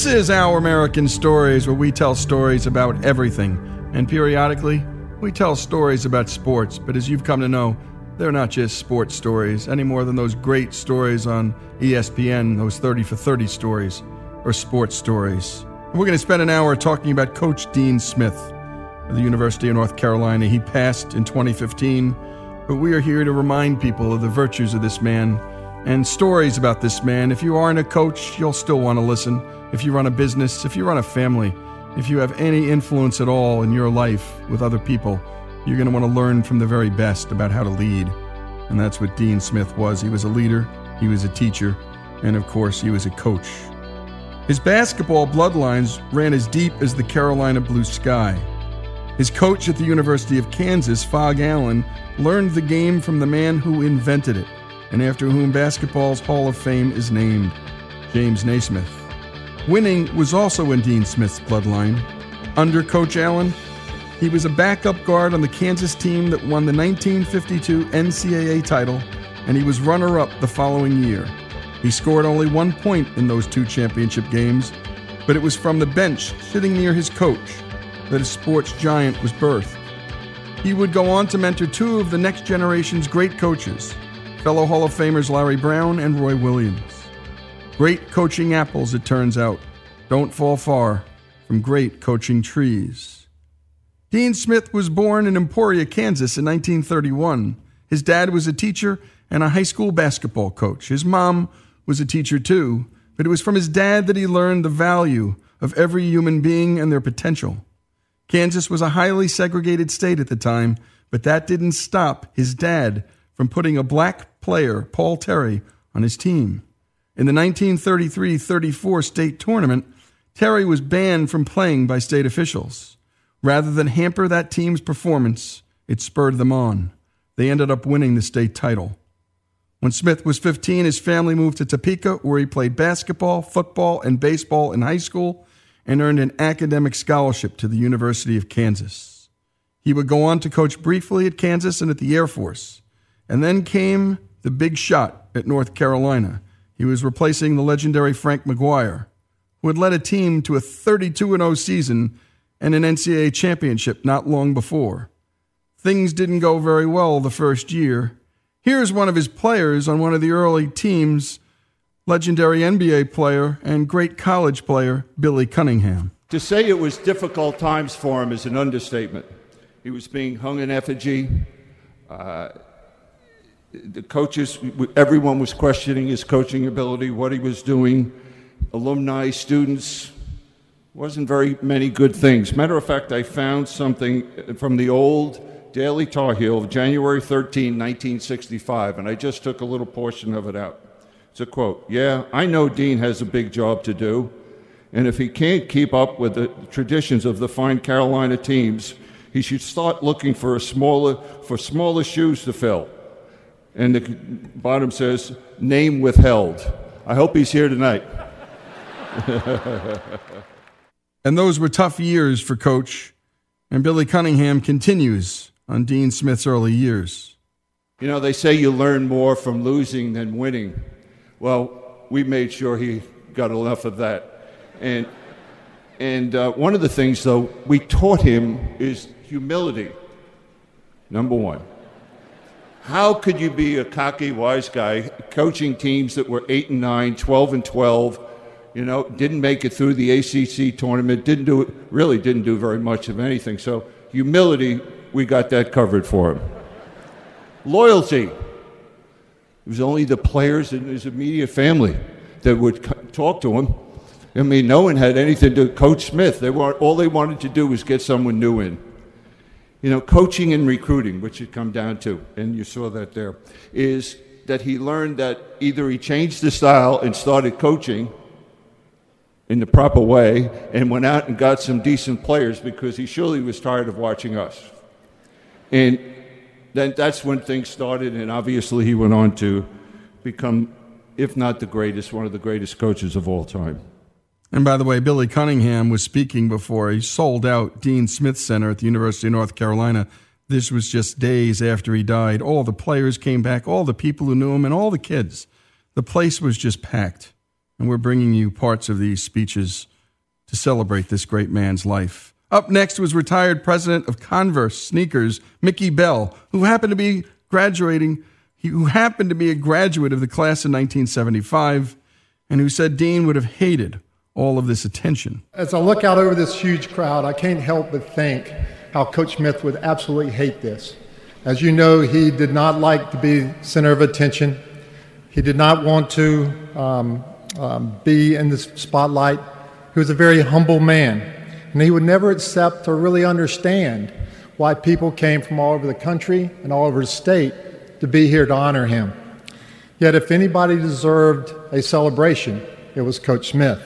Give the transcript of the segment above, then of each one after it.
This is Our American Stories, where we tell stories about everything. And periodically, we tell stories about sports. But as you've come to know, they're not just sports stories any more than those great stories on ESPN, those 30 for 30 stories, or sports stories. And we're going to spend an hour talking about Coach Dean Smith of the University of North Carolina. He passed in 2015, but we are here to remind people of the virtues of this man and stories about this man. If you aren't a coach, you'll still want to listen. If you run a business, if you run a family, if you have any influence at all in your life with other people, you're going to want to learn from the very best about how to lead. And that's what Dean Smith was. He was a leader, he was a teacher, and of course, he was a coach. His basketball bloodlines ran as deep as the Carolina blue sky. His coach at the University of Kansas, Phog Allen, learned the game from the man who invented it, and after whom basketball's Hall of Fame is named, James Naismith. Winning was also in Dean Smith's bloodline. Under Coach Allen, he was a backup guard on the Kansas team that won the 1952 NCAA title, and he was runner up the following year. He scored only one point in those two championship games, but it was from the bench, sitting near his coach, that a sports giant was birthed. He would go on to mentor two of the next generation's great coaches, fellow Hall of Famers Larry Brown and Roy Williams. Great coaching apples, it turns out, don't fall far from great coaching trees. Dean Smith was born in Emporia, Kansas in 1931. His dad was a teacher and a high school basketball coach. His mom was a teacher too, but it was from his dad that he learned the value of every human being and their potential. Kansas was a highly segregated state at the time, but that didn't stop his dad from putting a black player, Paul Terry, on his team. In the 1933 34 state tournament, Terry was banned from playing by state officials. Rather than hamper that team's performance, it spurred them on. They ended up winning the state title. When Smith was 15, his family moved to Topeka, where he played basketball, football, and baseball in high school and earned an academic scholarship to the University of Kansas. He would go on to coach briefly at Kansas and at the Air Force. And then came the big shot at North Carolina. He was replacing the legendary Frank McGuire, who had led a team to a 32 0 season and an NCAA championship not long before. Things didn't go very well the first year. Here's one of his players on one of the early teams, legendary NBA player and great college player, Billy Cunningham. To say it was difficult times for him is an understatement. He was being hung in effigy. Uh, the coaches, everyone was questioning his coaching ability, what he was doing. Alumni, students, wasn't very many good things. Matter of fact, I found something from the old Daily Tar Heel of January 13, 1965, and I just took a little portion of it out. It's a quote Yeah, I know Dean has a big job to do, and if he can't keep up with the traditions of the fine Carolina teams, he should start looking for a smaller for smaller shoes to fill. And the bottom says, name withheld. I hope he's here tonight. And those were tough years for Coach, and Billy Cunningham continues on Dean Smith's early years. You know, they say you learn more from losing than winning. Well, we made sure he got enough of that. And, and uh, one of the things, though, we taught him is humility. Number one. How could you be a cocky, wise guy coaching teams that were 8 and 9, 12 and 12, you know, didn't make it through the ACC tournament, didn't do really didn't do very much of anything. So humility, we got that covered for him. Loyalty. It was only the players and his immediate family that would talk to him. I mean, no one had anything to coach Smith. They were, all they wanted to do was get someone new in. You know, coaching and recruiting, which it come down to, and you saw that there, is that he learned that either he changed the style and started coaching in the proper way and went out and got some decent players because he surely was tired of watching us. And then that's when things started, and obviously he went on to become, if not the greatest, one of the greatest coaches of all time. And by the way, Billy Cunningham was speaking before he sold out Dean Smith Center at the University of North Carolina. This was just days after he died. All the players came back, all the people who knew him, and all the kids. The place was just packed. And we're bringing you parts of these speeches to celebrate this great man's life. Up next was retired president of Converse Sneakers, Mickey Bell, who happened to be graduating, who happened to be a graduate of the class of 1975, and who said Dean would have hated all of this attention. As I look out over this huge crowd, I can't help but think how Coach Smith would absolutely hate this. As you know, he did not like to be center of attention. He did not want to um, um, be in the spotlight. He was a very humble man, and he would never accept or really understand why people came from all over the country and all over the state to be here to honor him. Yet, if anybody deserved a celebration, it was Coach Smith.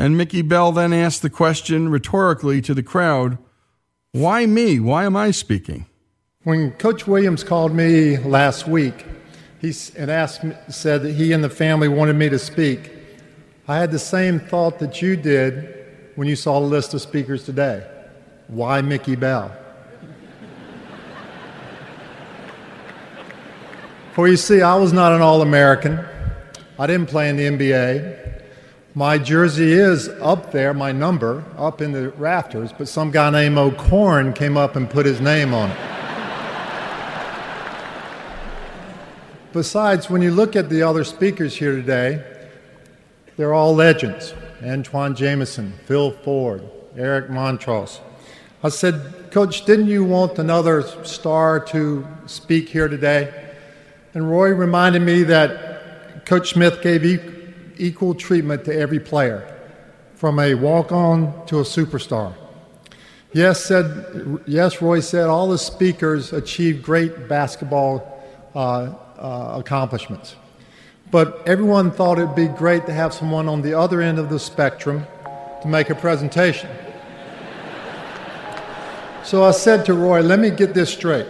And Mickey Bell then asked the question rhetorically to the crowd Why me? Why am I speaking? When Coach Williams called me last week he and asked, said that he and the family wanted me to speak, I had the same thought that you did when you saw the list of speakers today. Why Mickey Bell? For you see, I was not an All American. I didn't play in the NBA. My jersey is up there, my number, up in the rafters, but some guy named O'Corn came up and put his name on it. Besides, when you look at the other speakers here today, they're all legends Antawn Jamison, Phil Ford, Eric Montross. I said, Coach, didn't you want another star to speak here today? And Roy reminded me that Coach Smith gave equal treatment to every player, from a walk on to a superstar. Yes, said, yes, Roy said all the speakers achieved great basketball uh, uh, accomplishments. But everyone thought it'd be great to have someone on the other end of the spectrum to make a presentation. So I said to Roy, let me get this straight.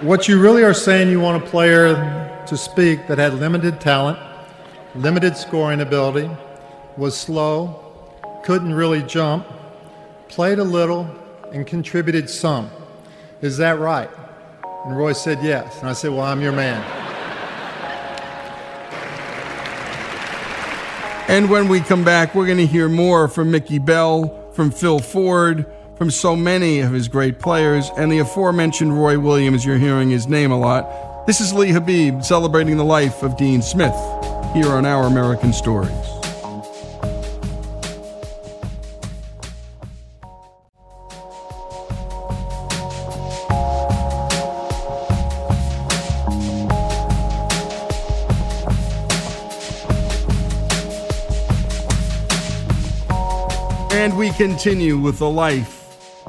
What you really are saying, you want a player to speak that had limited talent, limited scoring ability, was slow, couldn't really jump, played a little, and contributed some. Is that right? And Roy said yes. And I said, Well, I'm your man. And when we come back, we're going to hear more from Mickey Bell, from Phil Ford, from so many of his great players, and the aforementioned Roy Williams. You're hearing his name a lot. This is Lee Habib celebrating the life of Dean Smith here on Our American Stories. And we continue with the life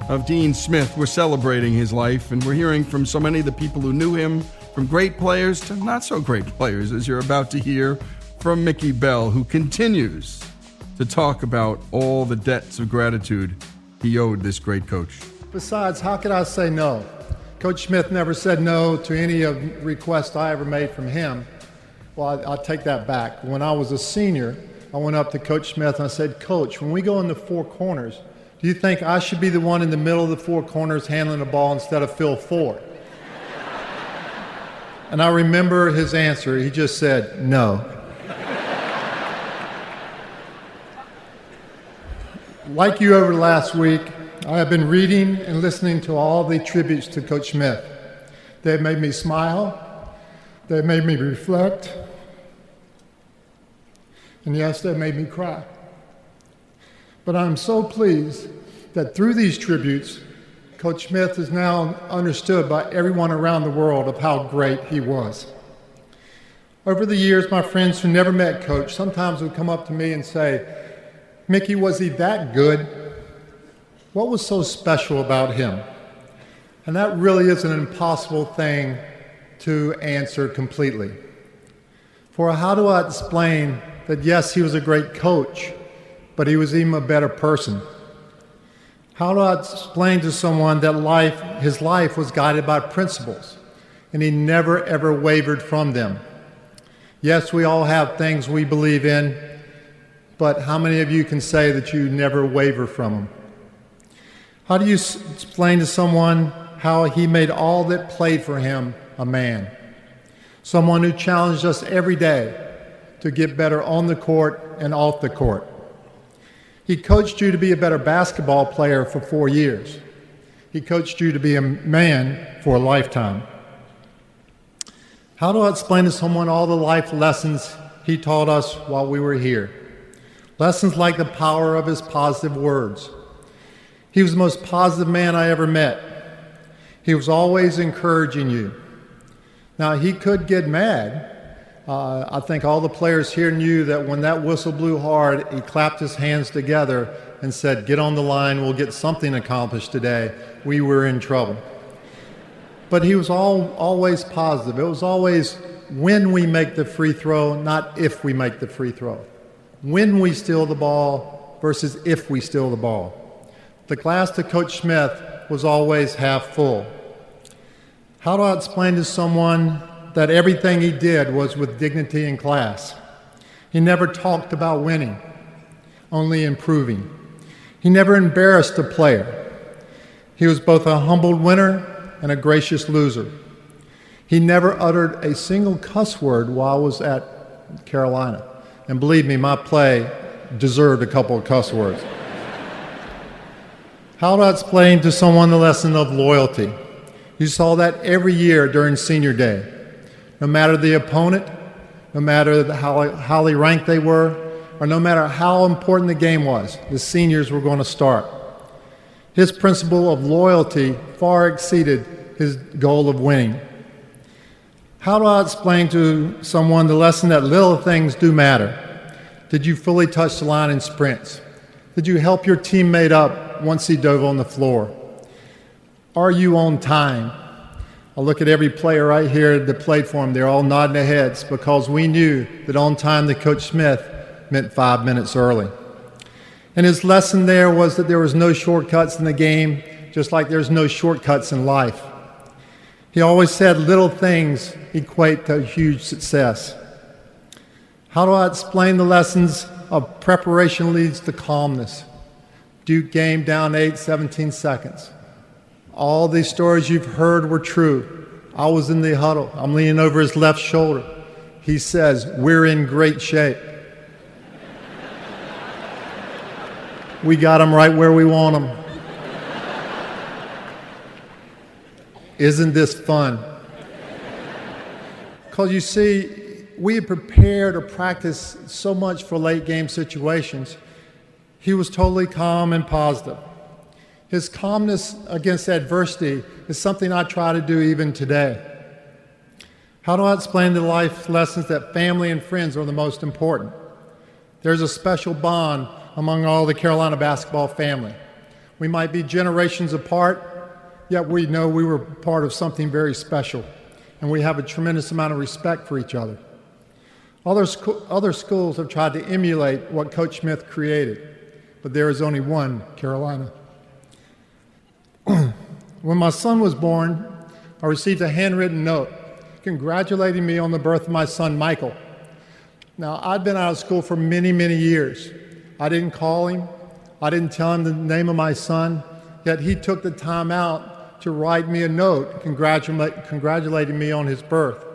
of Dean Smith. We're celebrating his life, and we're hearing from so many of the people who knew him from great players to not so great players, as you're about to hear from Mickey Bell, who continues to talk about all the debts of gratitude he owed this great coach. Besides, how could I say no? Coach Smith never said no to any of requests I ever made from him. Well, I, take that back. When I was a senior, I went up to Coach Smith and I said, Coach, when we go in the four corners, do you think I should be the one in the middle of the four corners handling the ball instead of Phil Ford? And I remember his answer. He just said, No. like you over last week, I have been reading and listening to all the tributes to Coach Smith. They've made me smile, they've made me reflect, and yes, they've made me cry. But I'm so pleased that through these tributes, Coach Smith is now understood by everyone around the world of how great he was. Over the years, my friends who never met Coach sometimes would come up to me and say, Mickey, was he that good? What was so special about him? And that really is an impossible thing to answer completely. For how do I explain that yes, he was a great coach, but he was even a better person? How do I explain to someone that life, his life was guided by principles and he never ever wavered from them? Yes, we all have things we believe in, but how many of you can say that you never waver from them? How do you explain to someone how he made all that played for him a man? Someone who challenged us every day to get better on the court and off the court. He coached you to be a better basketball player for four years. He coached you to be a man for a lifetime. How do I explain to someone all the life lessons he taught us while we were here? Lessons like the power of his positive words. He was the most positive man I ever met. He was always encouraging you. Now, he could get mad. Uh, I think all the players here knew that when that whistle blew hard, he clapped his hands together and said, Get on the line, we'll get something accomplished today. We were in trouble. But he was all, always positive. It was always when we make the free throw, not if we make the free throw. When we steal the ball versus if we steal the ball. The glass to Coach Smith was always half full. How do I explain to someone that everything he did was with dignity and class? He never talked about winning, only improving. He never embarrassed a player. He was both a humbled winner and a gracious loser. He never uttered a single cuss word while I was at Carolina. And believe me, my play deserved a couple of cuss words. How do I explain to someone the lesson of loyalty? You saw that every year during senior day. No matter the opponent, no matter how highly ranked they were, or no matter how important the game was, the seniors were going to start. His principle of loyalty far exceeded his goal of winning. How do I explain to someone the lesson that little things do matter? Did you fully touch the line in sprints? Did you help your teammate up once he dove on the floor? Are you on time? I look at every player right here that played for him. They're all nodding their heads because we knew that on time to Coach Smith meant five minutes early. And his lesson there was that there was no shortcuts in the game, just like there's no shortcuts in life. He always said little things equate to huge success. How do I explain the lessons of preparation leads to calmness? Duke game down 8, 17 seconds. All these stories you've heard were true. I was in the huddle. I'm leaning over his left shoulder. He says, We're in great shape. we got him right where we want him. Isn't this fun? Because you see, we had prepared or practiced so much for late game situations. He was totally calm and positive. His calmness against adversity is something I try to do even today. How do I explain the life lessons that family and friends are the most important? There's a special bond among all the Carolina basketball family. We might be generations apart, yet we know we were part of something very special, and we have a tremendous amount of respect for each other. Other, other schools have tried to emulate what Coach Smith created, but there is only one Carolina. When my son was born, I received a handwritten note congratulating me on the birth of my son, Michael. Now, I'd been out of school for many, many years. I didn't call him, I didn't tell him the name of my son, yet he took the time out to write me a note congratulating me on his birth.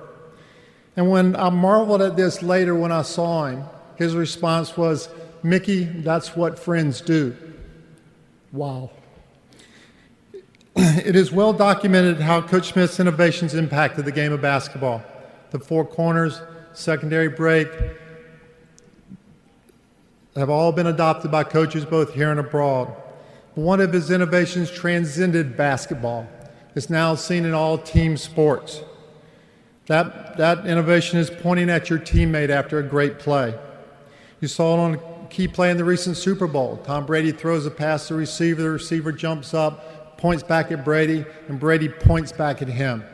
And when I marveled at this later when I saw him, his response was, Mickey, that's what friends do. Wow. it is well documented how Coach Smith's innovations impacted the game of basketball. The four corners, secondary break, have all been adopted by coaches both here and abroad. One of his innovations transcended basketball. It's now seen in all team sports. That, that innovation is pointing at your teammate after a great play. You saw it on a key play in the recent Super Bowl. Tom Brady throws a pass to the receiver, the receiver jumps up, points back at Brady, and Brady points back at him.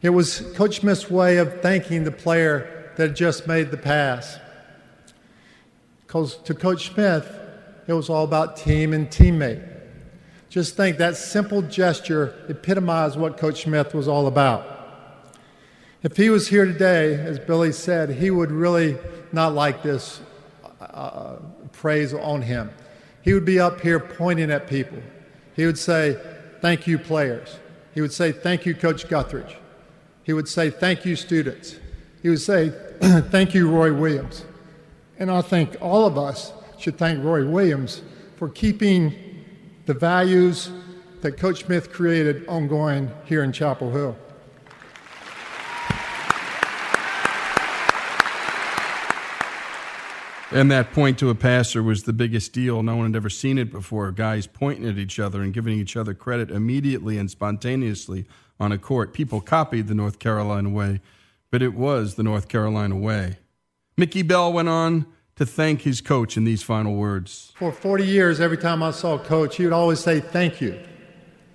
It was Coach Smith's way of thanking the player that had just made the pass. Because to Coach Smith, it was all about team and teammate. Just think that simple gesture epitomized what Coach Smith was all about. If he was here today, as Billy said, he would really not like this uh, praise on him. He would be up here pointing at people, he would say, Thank you, players. He would say, Thank you, Coach Guthridge. He would say, Thank you, students. he would say, Thank you, Roy Williams. And I think all of us should thank Roy Williams for keeping the values that Coach Smith created ongoing here in Chapel Hill. And that point to a passer was the biggest deal. No one had ever seen it before. Guys pointing at each other and giving each other credit immediately and spontaneously on a court. People copied the North Carolina way, but it was the North Carolina way. Mickey Bell went on to thank his coach in these final words. For 40 years, every time I saw coach, he would always say thank you.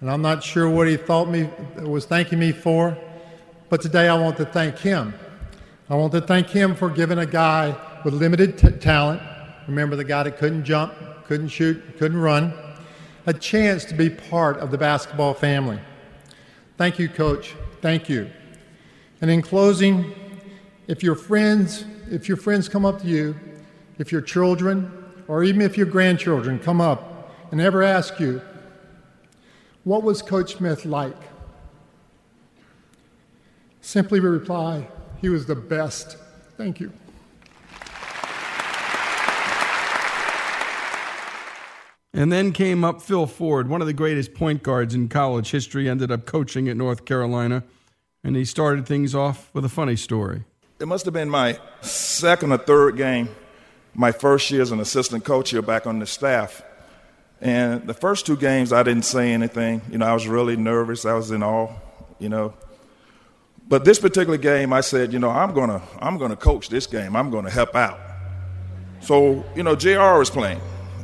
And I'm not sure what he thought me was thanking me for, but today I want to thank him. I want to thank him for giving a guy with limited talent, remember the guy that couldn't jump, couldn't shoot, couldn't run, a chance to be part of the basketball family. Thank you, Coach. Thank you. And in closing, if your friends, if your friends come up to you, if your children, or even if your grandchildren come up and ever ask you, what was Coach Smith like? Simply reply, he was the best. Thank you. And then came up Phil Ford, one of the greatest point guards in college history, ended up coaching at North Carolina, and he started things off with a funny story. It must have been my second or third game, my first year as an assistant coach here back on the staff. And the first two games, I didn't say anything. You know, I was really nervous. I was in awe, you know. But this particular game, I said, you know, I'm gonna, I'm gonna coach this game. I'm gonna help out. So, you know, Jr. was playing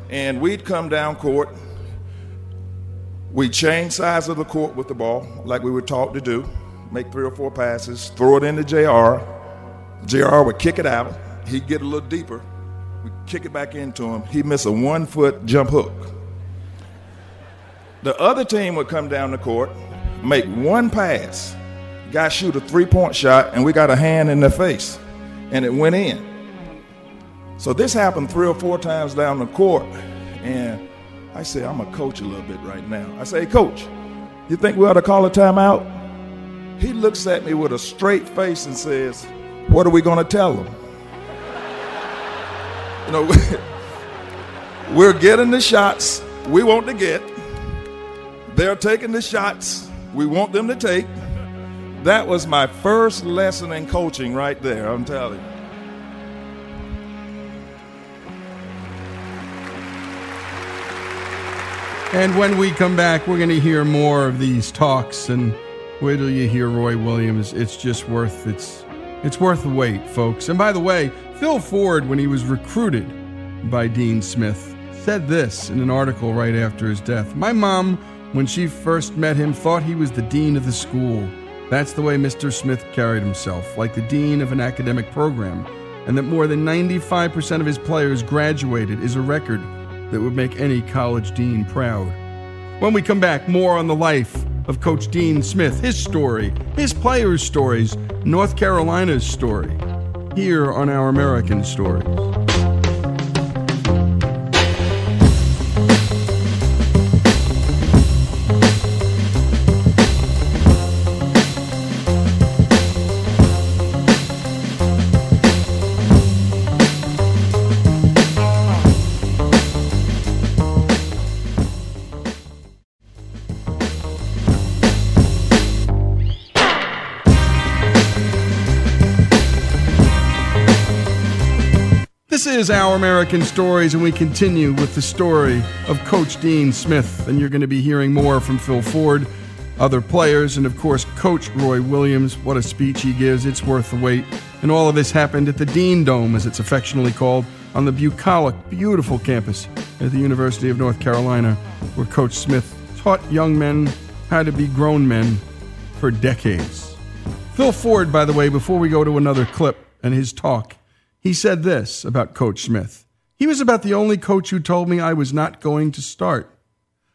and we'd come down court. We'd change sides of the court with the ball, like we were taught to do, make three or four passes, throw it into JR. JR would kick it out. He'd get a little deeper. We'd kick it back into him. He'd miss a one foot jump hook. The other team would come down the court, make one pass, guy shoot a three point shot, and we got a hand in the face, and it went in. So this happened three or four times down the court, and I say, I'm a coach a little bit right now. I say, coach, you think we ought to call a timeout? He looks at me with a straight face and says, What are we going to tell them? you know, we're getting the shots we want to get. They're taking the shots we want them to take. That was my first lesson in coaching right there, I'm telling you. And when we come back, we're going to hear more of these talks. And wait till you hear Roy Williams. It's just worth it's it's worth the wait, folks. And by the way, Phil Ford, when he was recruited by Dean Smith, said this in an article right after his death. My mom, when she first met him, thought he was the dean of the school. That's the way Mr. Smith carried himself, like the dean of an academic program, and that more than 95% of his players graduated is a record that would make any college dean proud. When we come back, more on the life of Coach Dean Smith, his story, his players' stories, North Carolina's story, here on Our American Stories. Is Our American Stories, and we continue with the story of Coach Dean Smith. And you're going to be hearing more from Phil Ford, other players, and of course, Coach Roy Williams. What a speech he gives. It's worth the wait. And all of this happened at the Dean Dome, as it's affectionately called, on the bucolic, beautiful campus at the University of North Carolina, where Coach Smith taught young men how to be grown men for decades. Phil Ford, by the way, before we go to another clip and his talk, he said this about Coach Smith. He was about the only coach who told me I was not going to start.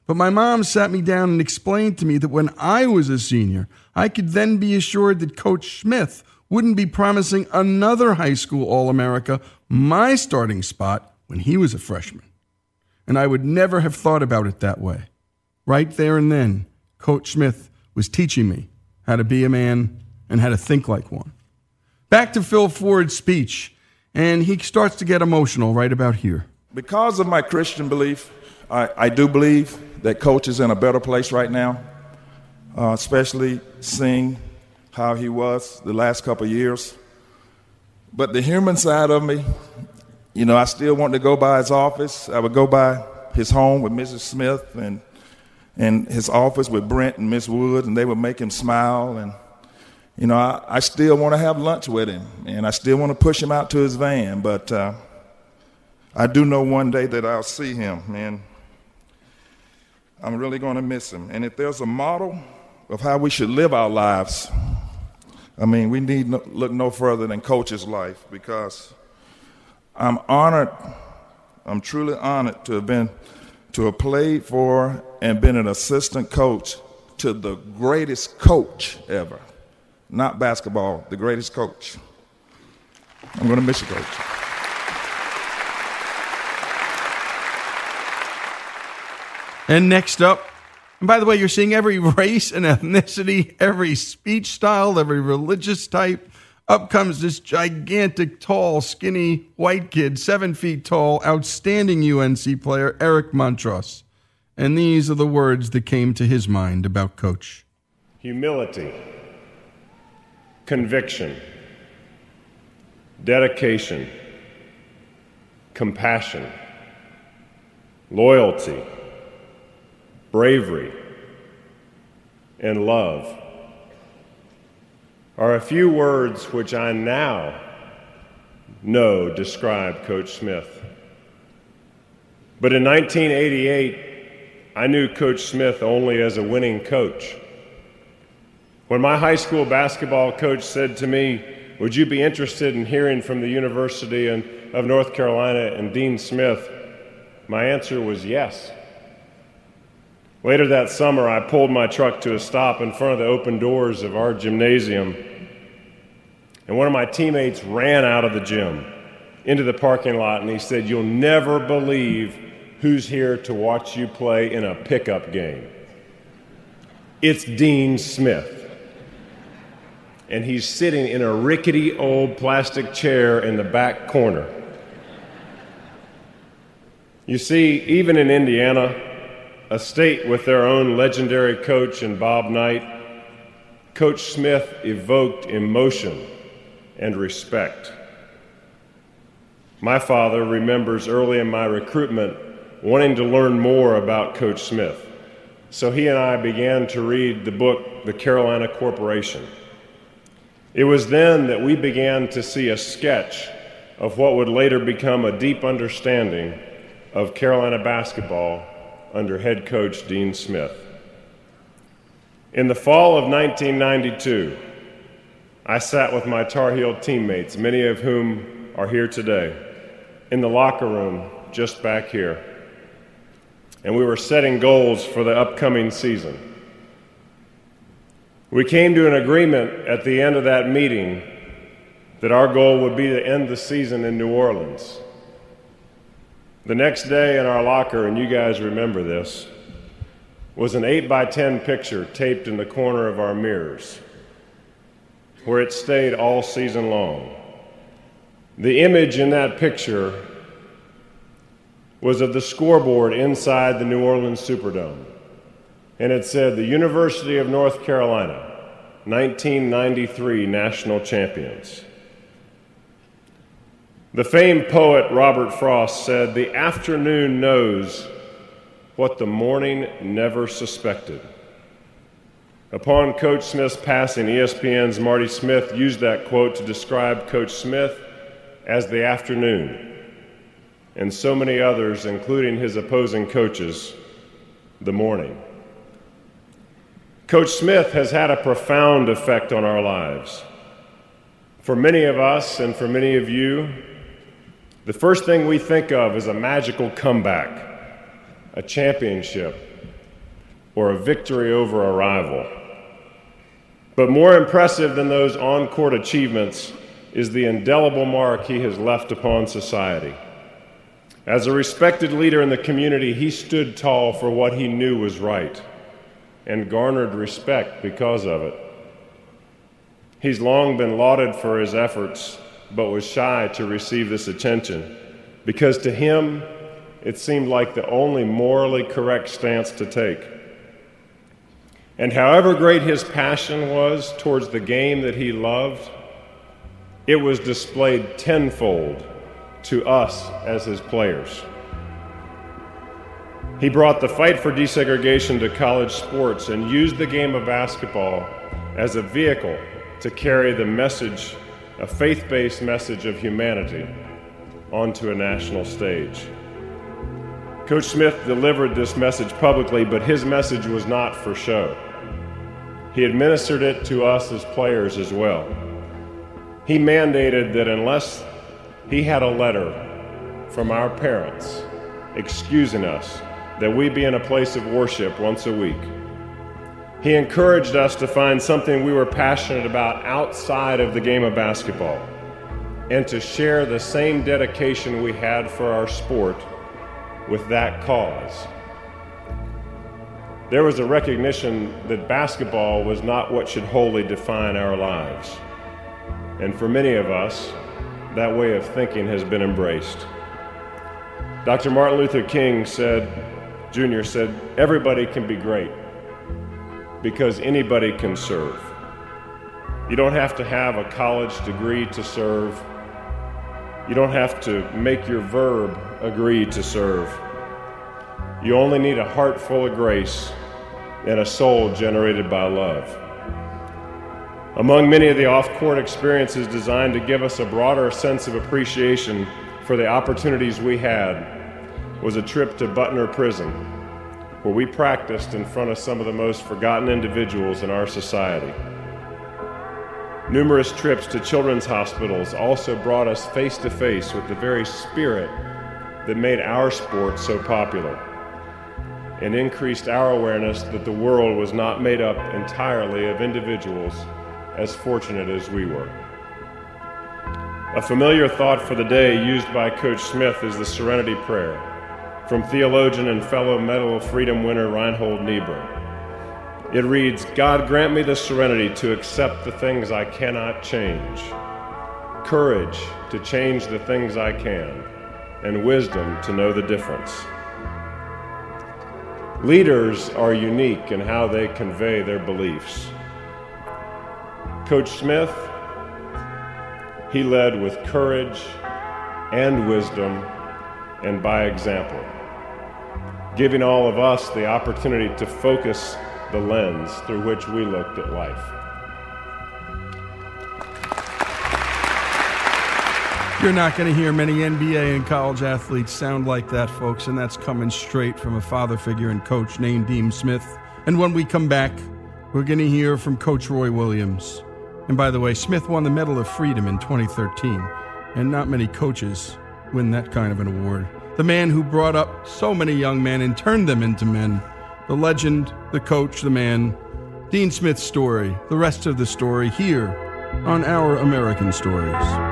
But my mom sat me down and explained to me that when I was a senior, I could then be assured that Coach Smith wouldn't be promising another high school All America my starting spot when he was a freshman. And I would never have thought about it that way. Right there and then, Coach Smith was teaching me how to be a man and how to think like one. Back to Phil Ford's speech, and he starts to get emotional right about here. Because of my Christian belief, I, I do believe that coach is in a better place right now, uh, especially seeing how he was the last couple years. But the human side of me, you know, I still want to go by his office. I would go by his home with Mrs. Smith and and his office with Brent and Miss Wood, and they would make him smile. And you know, I, I still want to have lunch with him, and I still want to push him out to his van. But uh, I do know one day that I'll see him, and I'm really going to miss him. And if there's a model of how we should live our lives, I mean, we need no, look no further than Coach's life because I'm honored, I'm truly honored to have been, to have played for and been an assistant coach to the greatest coach ever. Not basketball, the greatest coach. I'm going to miss you, coach. And next up, and by the way, you're seeing every race and ethnicity, every speech style, every religious type. Up comes this gigantic, tall, skinny white kid, seven feet tall, outstanding UNC player, Eric Montross. And these are the words that came to his mind about Coach humility, conviction, dedication, compassion, loyalty bravery, and love are a few words which I now know describe Coach Smith. But in 1988, I knew Coach Smith only as a winning coach. When my high school basketball coach said to me, Would you be interested in hearing from the University of North Carolina and Dean Smith? My answer was yes. Later that summer, I pulled my truck to a stop in front of the open doors of our gymnasium, and one of my teammates ran out of the gym into the parking lot and he said, You'll never believe who's here to watch you play in a pickup game. It's Dean Smith. And he's sitting in a rickety old plastic chair in the back corner. You see, even in Indiana, a state with their own legendary coach in Bob Knight, Coach Smith evoked emotion and respect. My father remembers early in my recruitment wanting to learn more about Coach Smith. So he and I began to read the book, The Carolina Corporation. It was then that we began to see a sketch of what would later become a deep understanding of Carolina basketball under head coach Dean Smith. In the fall of 1992, I sat with my Tar Heel teammates, many of whom are here today, in the locker room just back here. And we were setting goals for the upcoming season. We came to an agreement at the end of that meeting that our goal would be to end the season in New Orleans. The next day in our locker, and you guys remember this, was an 8 by 10 picture taped in the corner of our mirrors, where it stayed all season long. The image in that picture was of the scoreboard inside the New Orleans Superdome, and it said, The University of North Carolina, 1993 National Champions. The famed poet Robert Frost said, The afternoon knows what the morning never suspected. Upon Coach Smith's passing, ESPN's Marty Smith used that quote to describe Coach Smith as the afternoon, and so many others, including his opposing coaches, the morning. Coach Smith has had a profound effect on our lives. For many of us and for many of you, the first thing we think of is a magical comeback, a championship, or a victory over a rival. But more impressive than those on court achievements is the indelible mark he has left upon society. As a respected leader in the community, he stood tall for what he knew was right and garnered respect because of it. He's long been lauded for his efforts, but was shy to receive this attention because to him it seemed like the only morally correct stance to take. And however great his passion was towards the game that he loved, it was displayed tenfold to us as his players. He brought the fight for desegregation to college sports and used the game of basketball as a vehicle to carry the message, a faith based message of humanity, onto a national stage. Coach Smith delivered this message publicly, but his message was not for show. He administered it to us as players as well. He mandated that unless he had a letter from our parents excusing us that we be in a place of worship once a week, he encouraged us to find something we were passionate about outside of the game of basketball and to share the same dedication we had for our sport with that cause. There was a recognition that basketball was not what should wholly define our lives. And for many of us, that way of thinking has been embraced. Dr. Martin Luther King said, Jr. said, everybody can be great because anybody can serve. You don't have to have a college degree to serve. You don't have to make your verb agree to serve. You only need a heart full of grace and a soul generated by love. Among many of the off court experiences designed to give us a broader sense of appreciation for the opportunities we had was a trip to Butner Prison, where we practiced in front of some of the most forgotten individuals in our society. Numerous trips to children's hospitals also brought us face to face with the very spirit that made our sport so popular and increased our awareness that the world was not made up entirely of individuals as fortunate as we were. A familiar thought for the day used by Coach Smith is the Serenity Prayer from theologian and fellow Medal of Freedom winner Reinhold Niebuhr. It reads God grant me the serenity to accept the things I cannot change, courage to change the things I can, and wisdom to know the difference. Leaders are unique in how they convey their beliefs. Coach Smith, he led with courage and wisdom and by example, giving all of us the opportunity to focus the lens through which we looked at life. You're not going to hear many NBA and college athletes sound like that, folks, and that's coming straight from a father figure and coach named Dean Smith. And when we come back, we're going to hear from Coach Roy Williams. And by the way, Smith won the Medal of Freedom in 2013, and not many coaches win that kind of an award. The man who brought up so many young men and turned them into men. The legend, the coach, the man. Dean Smith's story, the rest of the story here on Our American Stories.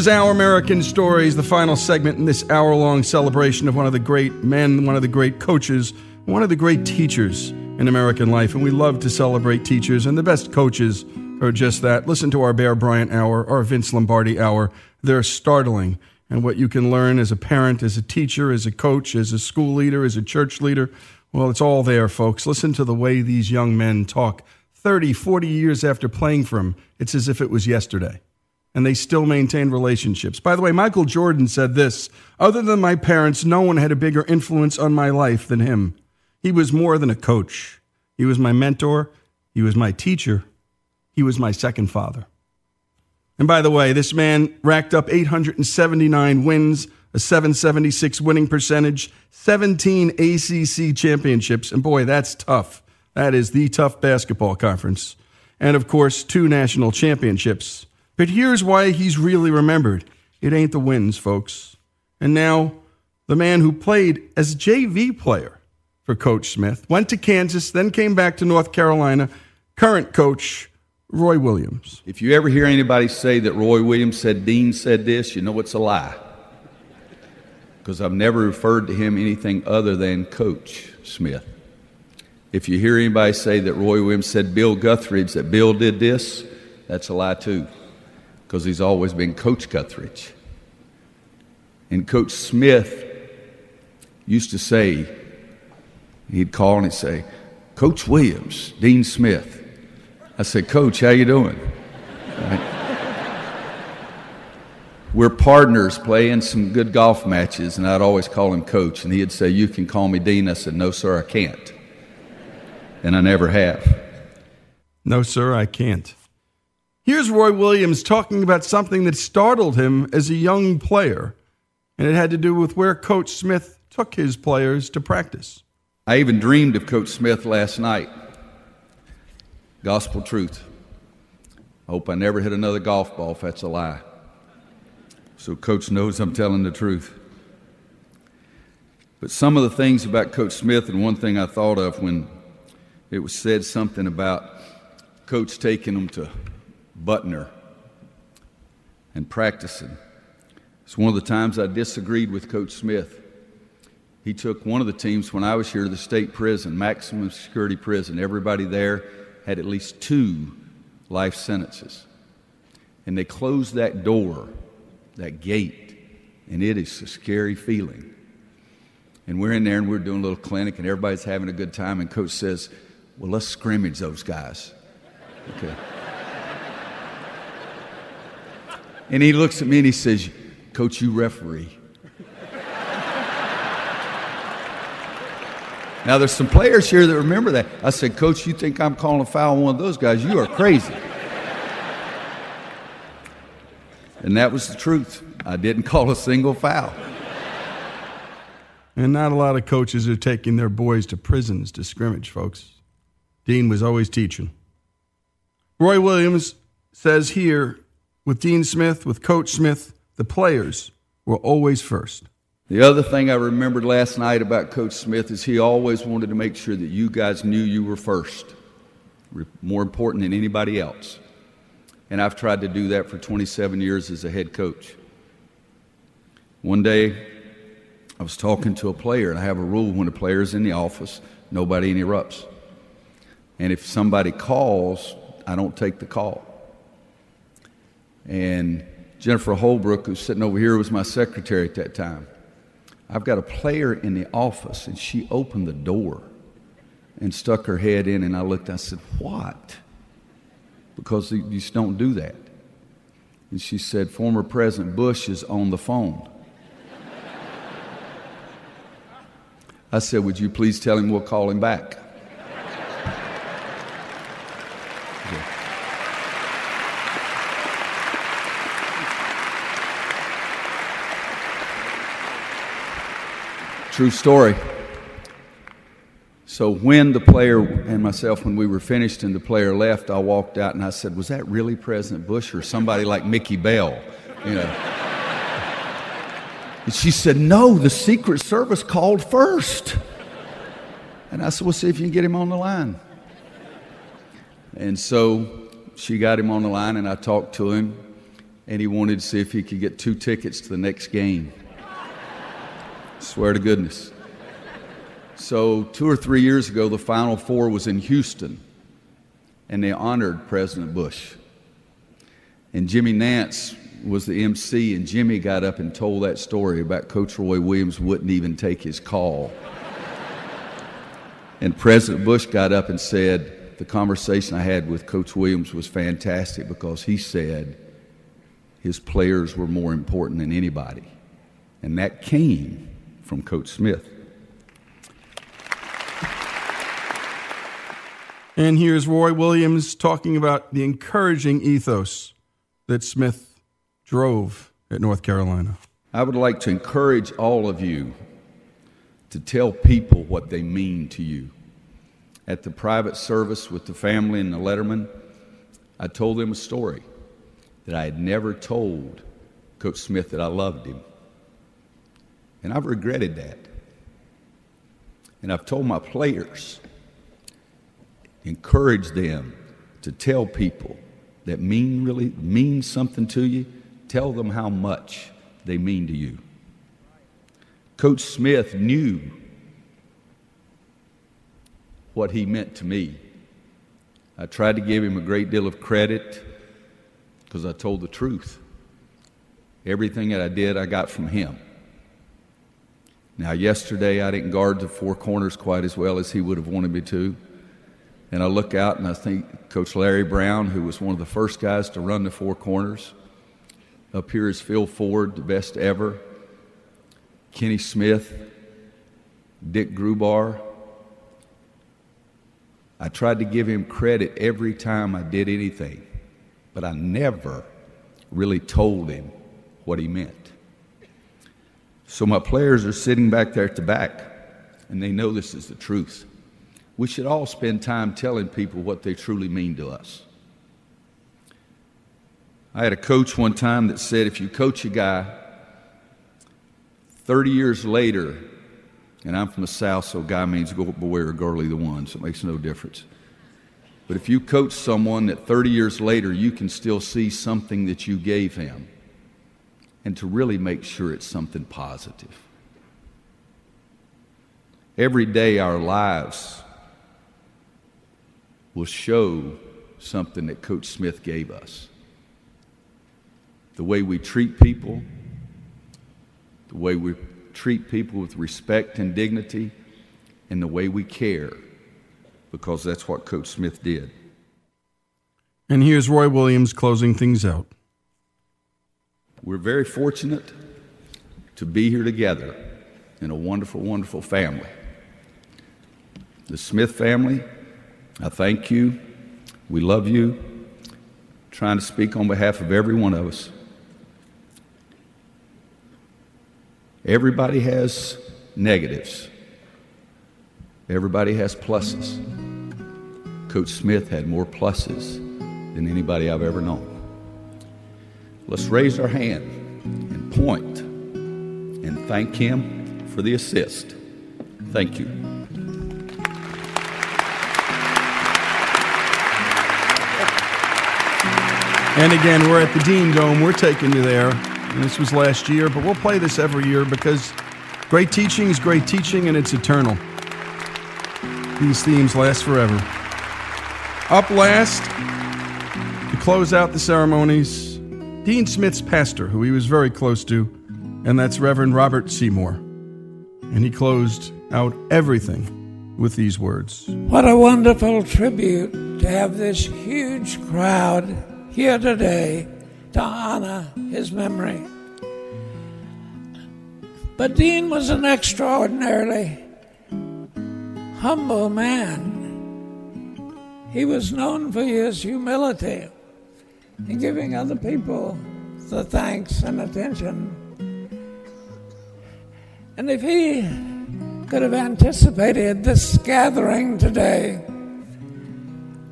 Is Our American Stories, the final segment in this hour long celebration of one of the great men, one of the great coaches, one of the great teachers in American life. And we love to celebrate teachers, and the best coaches are just that. Listen to our Bear Bryant Hour, our Vince Lombardi Hour. They're startling. And what you can learn as a parent, as a teacher, as a coach, as a school leader, as a church leader, well, it's all there, folks. Listen to the way these young men talk 30, 40 years after playing for him. It's as if it was yesterday and they still maintain relationships. By the way, Michael Jordan said this Other than my parents, no one had a bigger influence on my life than him. He was more than a coach, he was my mentor, he was my teacher, he was my second father. And by the way, this man racked up 879 wins a 776 winning percentage, 17 ACC championships, and boy, that's tough. That is the tough basketball conference. And of course, two national championships. But here's why he's really remembered it ain't the wins, folks. And now, the man who played as JV player for Coach Smith, went to Kansas, then came back to North Carolina, current coach Roy Williams. If you ever hear anybody say that Roy Williams said Dean said this, you know it's a lie. Because I've never referred to him anything other than Coach Smith. If you hear anybody say that Roy Williams said Bill Guthridge, that Bill did this, that's a lie too. Because he's always been Coach Guthridge. And Coach Smith used to say, he'd call and he'd say, Coach Williams, Dean Smith. I said, Coach, how you doing? Right. We're partners playing some good golf matches, and I'd always call him Coach, and he'd say, You can call me Dean. I said, No, sir, I can't. And I never have. No, sir, I can't. Here's Roy Williams talking about something that startled him as a young player, and it had to do with where Coach Smith took his players to practice. I even dreamed of Coach Smith last night. Gospel truth. I hope I never hit another golf ball if that's a lie. So, Coach knows I'm telling the truth. But some of the things about Coach Smith, and one thing I thought of when it was said something about Coach taking them to Butner and practicing. It's one of the times I disagreed with Coach Smith. He took one of the teams when I was here to the state prison, maximum security prison. Everybody there had at least two life sentences. And they closed that door, that gate, and it is a scary feeling. And we're in there and we're doing a little clinic and everybody's having a good time. And coach says, Well, let's scrimmage those guys. Okay. And he looks at me and he says, Coach, you referee. Now, there's some players here that remember that. I said, Coach, you think I'm calling a foul on one of those guys? You are crazy. and that was the truth. I didn't call a single foul. And not a lot of coaches are taking their boys to prisons to scrimmage, folks. Dean was always teaching. Roy Williams says here with Dean Smith, with Coach Smith, the players were always first. The other thing I remembered last night about Coach Smith is he always wanted to make sure that you guys knew you were first, more important than anybody else. And I've tried to do that for 27 years as a head coach. One day, I was talking to a player, and I have a rule when a player is in the office, nobody interrupts. And if somebody calls, I don't take the call. And Jennifer Holbrook, who's sitting over here, was my secretary at that time. I've got a player in the office, and she opened the door and stuck her head in, and I looked, I said, What? Because you just don't do that. And she said, Former President Bush is on the phone. I said, Would you please tell him we'll call him back? True story. So when the player and myself, when we were finished and the player left, I walked out and I said, "Was that really President Bush or somebody like Mickey Bell?" You know. and she said, "No, the Secret Service called first. And I said, "Well, see if you can get him on the line." And so she got him on the line, and I talked to him, and he wanted to see if he could get two tickets to the next game. Swear to goodness. So, two or three years ago, the Final Four was in Houston, and they honored President Bush. And Jimmy Nantz was the MC, and Jimmy got up and told that story about Coach Roy Williams wouldn't even take his call. and President Bush got up and said, The conversation I had with Coach Williams was fantastic because he said his players were more important than anybody. And that came from Coach Smith. And here's Roy Williams talking about the encouraging ethos that Smith drove at North Carolina. I would like to encourage all of you to tell people what they mean to you. At the private service with the family and the Letterman, I told them a story that I had never told Coach Smith that I loved him. And I've regretted that. And I've told my players, encourage them to tell people that mean really mean something to you, tell them how much they mean to you. Coach Smith knew what he meant to me. I tried to give him a great deal of credit because I told the truth. Everything that I did, I got from him. Now, yesterday I didn't guard the four corners quite as well as he would have wanted me to. And I look out and I think Coach Larry Brown, who was one of the first guys to run the four corners, up here is Phil Ford, the best ever. Kenny Smith, Dick Grubar. I tried to give him credit every time I did anything, but I never really told him what he meant. So my players are sitting back there at the back, and they know this is the truth. We should all spend time telling people what they truly mean to us. I had a coach one time that said if you coach a guy 30 years later, and I'm from the South, so guy means boy or girlie the one, so it makes no difference. But if you coach someone that 30 years later you can still see something that you gave him, and to really make sure it's something positive. Every day our lives will show something that Coach Smith gave us. The way we treat people, the way we treat people with respect and dignity, and the way we care, because that's what Coach Smith did. And here's Roy Williams closing things out. We're very fortunate to be here together in a wonderful, wonderful family. The Smith family, I thank you. We love you. Trying to speak on behalf of every one of us. Everybody has negatives. Everybody has pluses. Coach Smith had more pluses than anybody I've ever known. Let's raise our hand and point and thank him for the assist. Thank you. And again, we're at the Dean Dome. We're taking you there. And this was last year, but we'll play this every year because great teaching is great teaching and it's eternal. These themes last forever. Up last, to close out the ceremonies, Dean Smith's pastor, who he was very close to, and that's Reverend Robert Seymour. And he closed out everything with these words What a wonderful tribute to have this huge crowd here today to honor his memory. But Dean was an extraordinarily humble man. He was known for his humility in giving other people the thanks and attention. And if he could have anticipated this gathering today,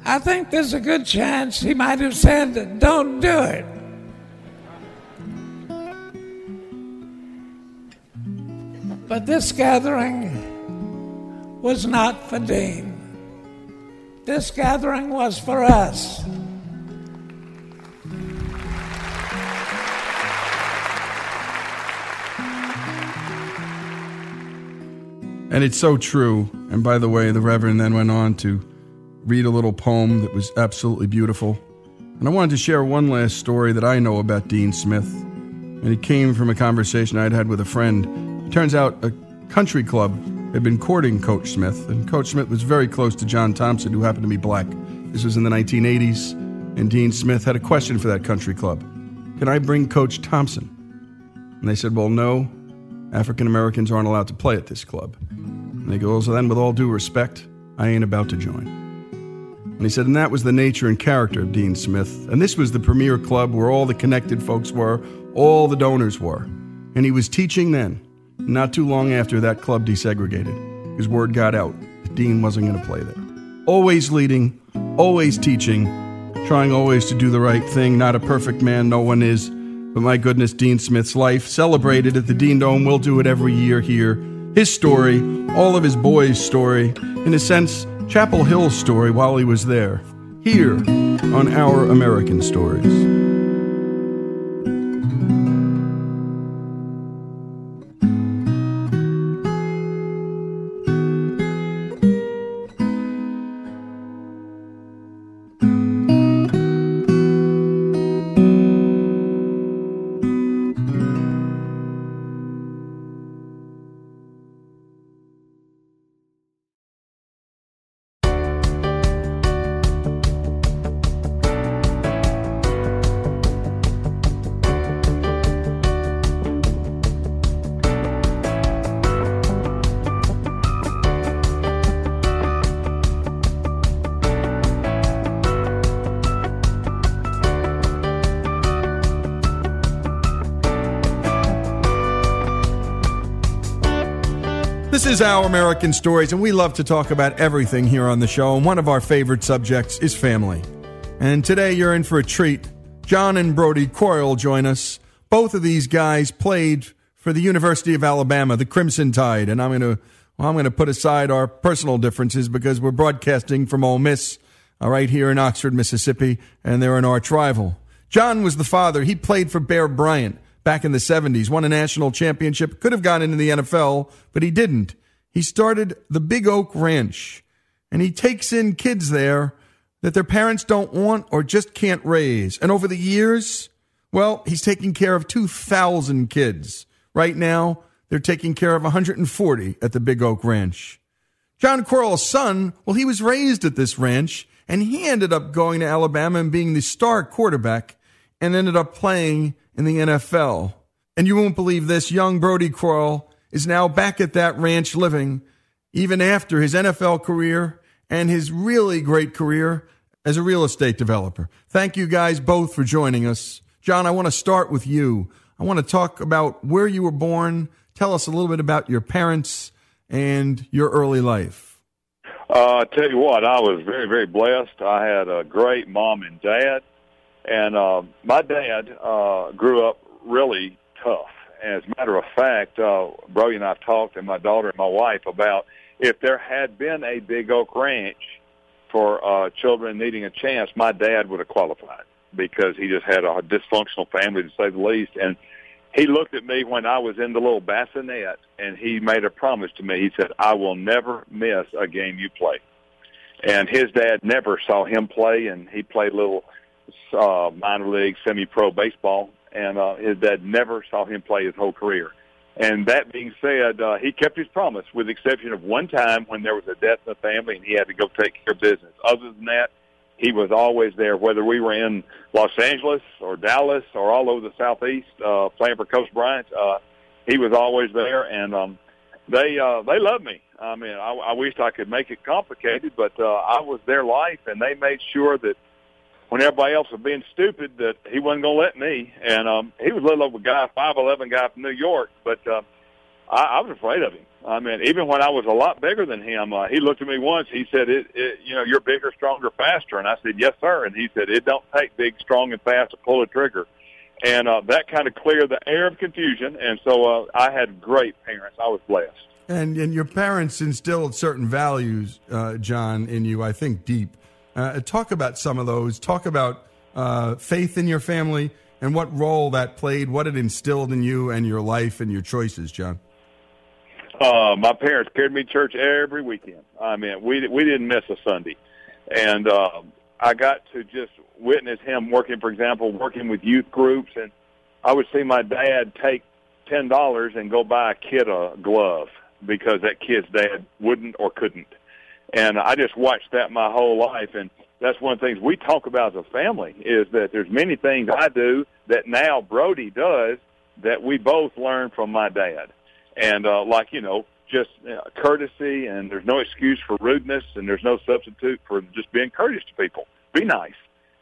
I think there's a good chance he might have said, Don't do it. But this gathering was not for Dean. This gathering was for us. And it's so true. And by the way, the Reverend then went on to read a little poem that was absolutely beautiful. And I wanted to share one last story that I know about Dean Smith. And it came from a conversation I'd had with a friend. It turns out a country club had been courting Coach Smith, and Coach Smith was very close to John Thompson, who happened to be black. This was in the 1980s, and Dean Smith had a question for that country club Can I bring Coach Thompson? And they said, Well, no, African Americans aren't allowed to play at this club. And he goes, then, with all due respect, I ain't about to join. And he said, and that was the nature and character of Dean Smith. And this was the premier club where all the connected folks were, all the donors were. And he was teaching then, not too long after that club desegregated. His word got out that Dean wasn't going to play there. Always leading, always teaching, trying always to do the right thing. Not a perfect man, no one is. But my goodness, Dean Smith's life, celebrated at the Dean Dome. We'll do it every year here. His story, all of his boys' story, in a sense, Chapel Hill's story while he was there, here on Our American Stories. Is Our American Stories, and we love to talk about everything here on the show. And one of our favorite subjects is family. And today you're in for a treat. John and Brodie Croyle join us. Both of these guys played for the University of Alabama, the Crimson Tide. And I'm going to well, I'm going to put aside our personal differences because we're broadcasting from Ole Miss, uh, right here in Oxford, Mississippi, and they're an arch rival. John was the father. He played for Bear Bryant back in the 70s, won a national championship, could have gone into the NFL, but he didn't. He started the Big Oak Ranch, and he takes in kids there that their parents don't want or just can't raise. And over the years, well, he's taking care of 2,000 kids. Right now, they're taking care of 140 at the Big Oak Ranch. John Croyle's son, well, he was raised at this ranch, and he ended up going to Alabama and being the star quarterback and ended up playing in the NFL. And you won't believe this young Brodie Croyle is now back at that ranch living, even after his NFL career and his really great career as a real estate developer. Thank you guys both for joining us. John, I want to start with you. I want to talk about where you were born. Tell us a little bit about your parents and your early life. Uh, I tell you what, I was very, very blessed. I had a great mom and dad. And uh, my dad uh, grew up really tough. As a matter of fact, uh, Brodie and I talked, and my daughter and my wife, about if there had been a Big Oak Ranch for uh, children needing a chance, my dad would have qualified because he just had a dysfunctional family, to say the least. And he looked at me when I was in the little bassinet, and he made a promise to me. He said, "I will never miss a game you play." And his dad never saw him play, and he played little uh, minor league, semi-pro baseball, and uh, dad never saw him play his whole career. And that being said, uh, he kept his promise, with the exception of one time when there was a death in the family and he had to go take care of business. Other than that, he was always there, whether we were in Los Angeles or Dallas or all over the southeast uh, playing for Coach Bryant. Uh, he was always there, and um, they uh, they loved me. I mean, I, I wished I could make it complicated, but uh, I was their life, and they made sure that when everybody else was being stupid that he wasn't going to let me. And um, he was a little over guy, five eleven guy from New York, but uh, I, I was afraid of him. I mean, even when I was a lot bigger than him, uh, he looked at me once. He said, "It, it, you know, you're bigger, stronger, faster." And I said, "Yes, sir." And he said, "It don't take big, strong, and fast to pull a trigger." And uh, that kind of cleared the air of confusion. And so uh, I had great parents. I was blessed. And and your parents instilled certain values, uh, John, in you. I think deep. Uh, talk about some of those. Talk about uh, faith in your family and what role that played, what it instilled in you and your life and your choices, John. Uh, my parents carried me to church every weekend. I mean, we we didn't miss a Sunday, and uh, I got to just witness him working. For example, working with youth groups, and I would see my dad take ten dollars and go buy a kid a glove because that kid's dad wouldn't or couldn't. And I just watched that my whole life. And that's one of the things we talk about as a family is that there's many things I do that now Brodie does that we both learned from my dad. And uh, like, you know, just uh, courtesy and there's no excuse for rudeness and there's no substitute for just being courteous to people. Be nice.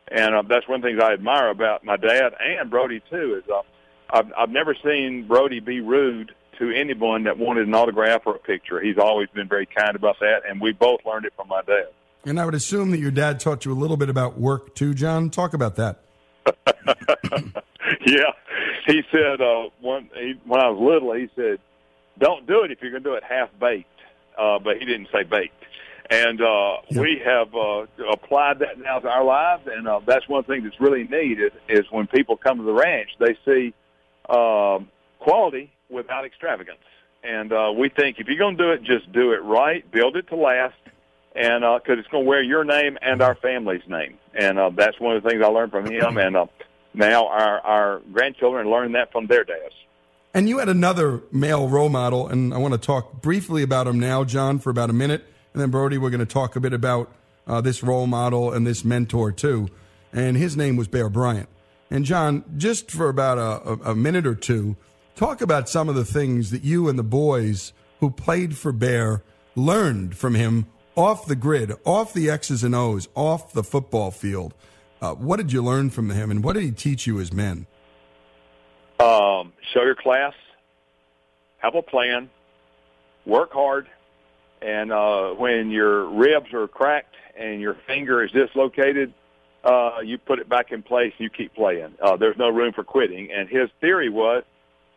And uh, that's one of the things I admire about my dad and Brodie too is uh, I've, I've never seen Brodie be rude to anyone that wanted an autograph or a picture. He's always been very kind about that, and we both learned it from my dad. And I would assume that your dad taught you a little bit about work too, John. Talk about that. yeah, he said uh, when he, when I was little, he said, "Don't do it if you're going to do it half baked." Uh, but he didn't say baked. And uh, yeah. we have uh, applied that now to our lives, and uh, that's one thing that's really neat is, is when people come to the ranch, they see um, quality without extravagance. And uh, we think if you're going to do it, just do it right, build it to last, and because uh, it's going to wear your name and our family's name. And uh, that's one of the things I learned from him. And uh, now our our grandchildren learn that from their dads. And you had another male role model, and I want to talk briefly about him now, John, for about a minute, and then Brodie, we're going to talk a bit about uh, this role model and this mentor too. And his name was Bear Bryant. And John, just for about a, a minute or two, talk about some of the things that you and the boys who played for Bear learned from him off the grid, off the X's and O's, off the football field. Uh, what did you learn from him, and what did he teach you as men? Um, show your class, have a plan, work hard, and uh, when your ribs are cracked and your finger is dislocated, uh, you put it back in place. and You keep playing. Uh, there's no room for quitting. And his theory was,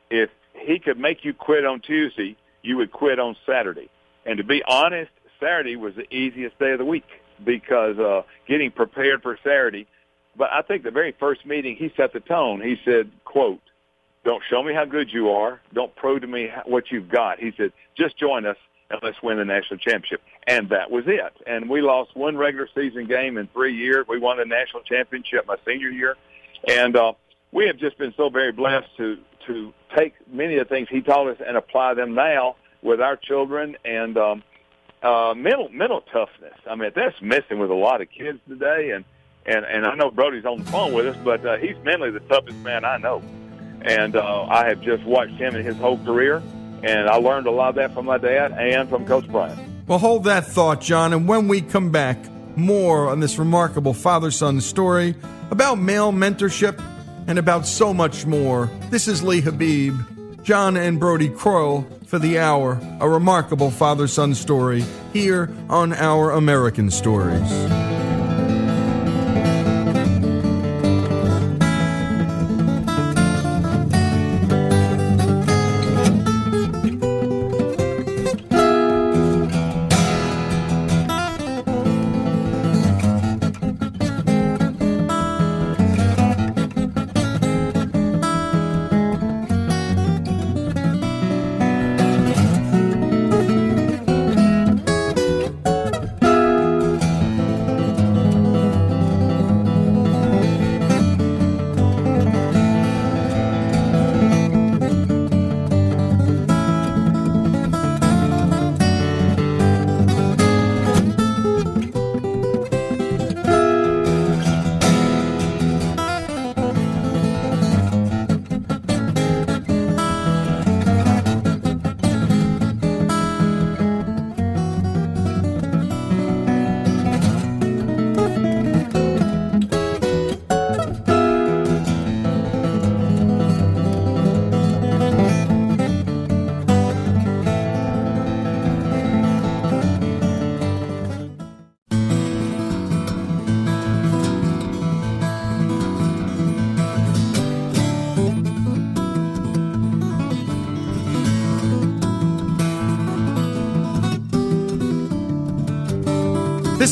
if he could make you quit on Tuesday, you would quit on Saturday. And to be honest, Saturday was the easiest day of the week because uh, getting prepared for Saturday. But I think the very first meeting, he set the tone. He said, "quote Don't show me how good you are. Don't prove to me what you've got." He said, "Just join us and let's win the national championship." And that was it. And we lost one regular season game in three years. We won the national championship my senior year, and uh, we have just been so very blessed to to take many of the things he taught us and apply them now with our children and um, uh, mental mental toughness. I mean, that's missing with a lot of kids today. And and and I know Brodie's on the phone with us, but uh, he's mentally the toughest man I know. And uh, I have just watched him in his whole career, and I learned a lot of that from my dad and from Coach Bryant. Well, hold that thought, John. And when we come back, more on this remarkable father son story about male mentorship and about so much more. This is Lee Habib, John and Brodie Croyle for the hour, a remarkable father son story here on Our American Stories.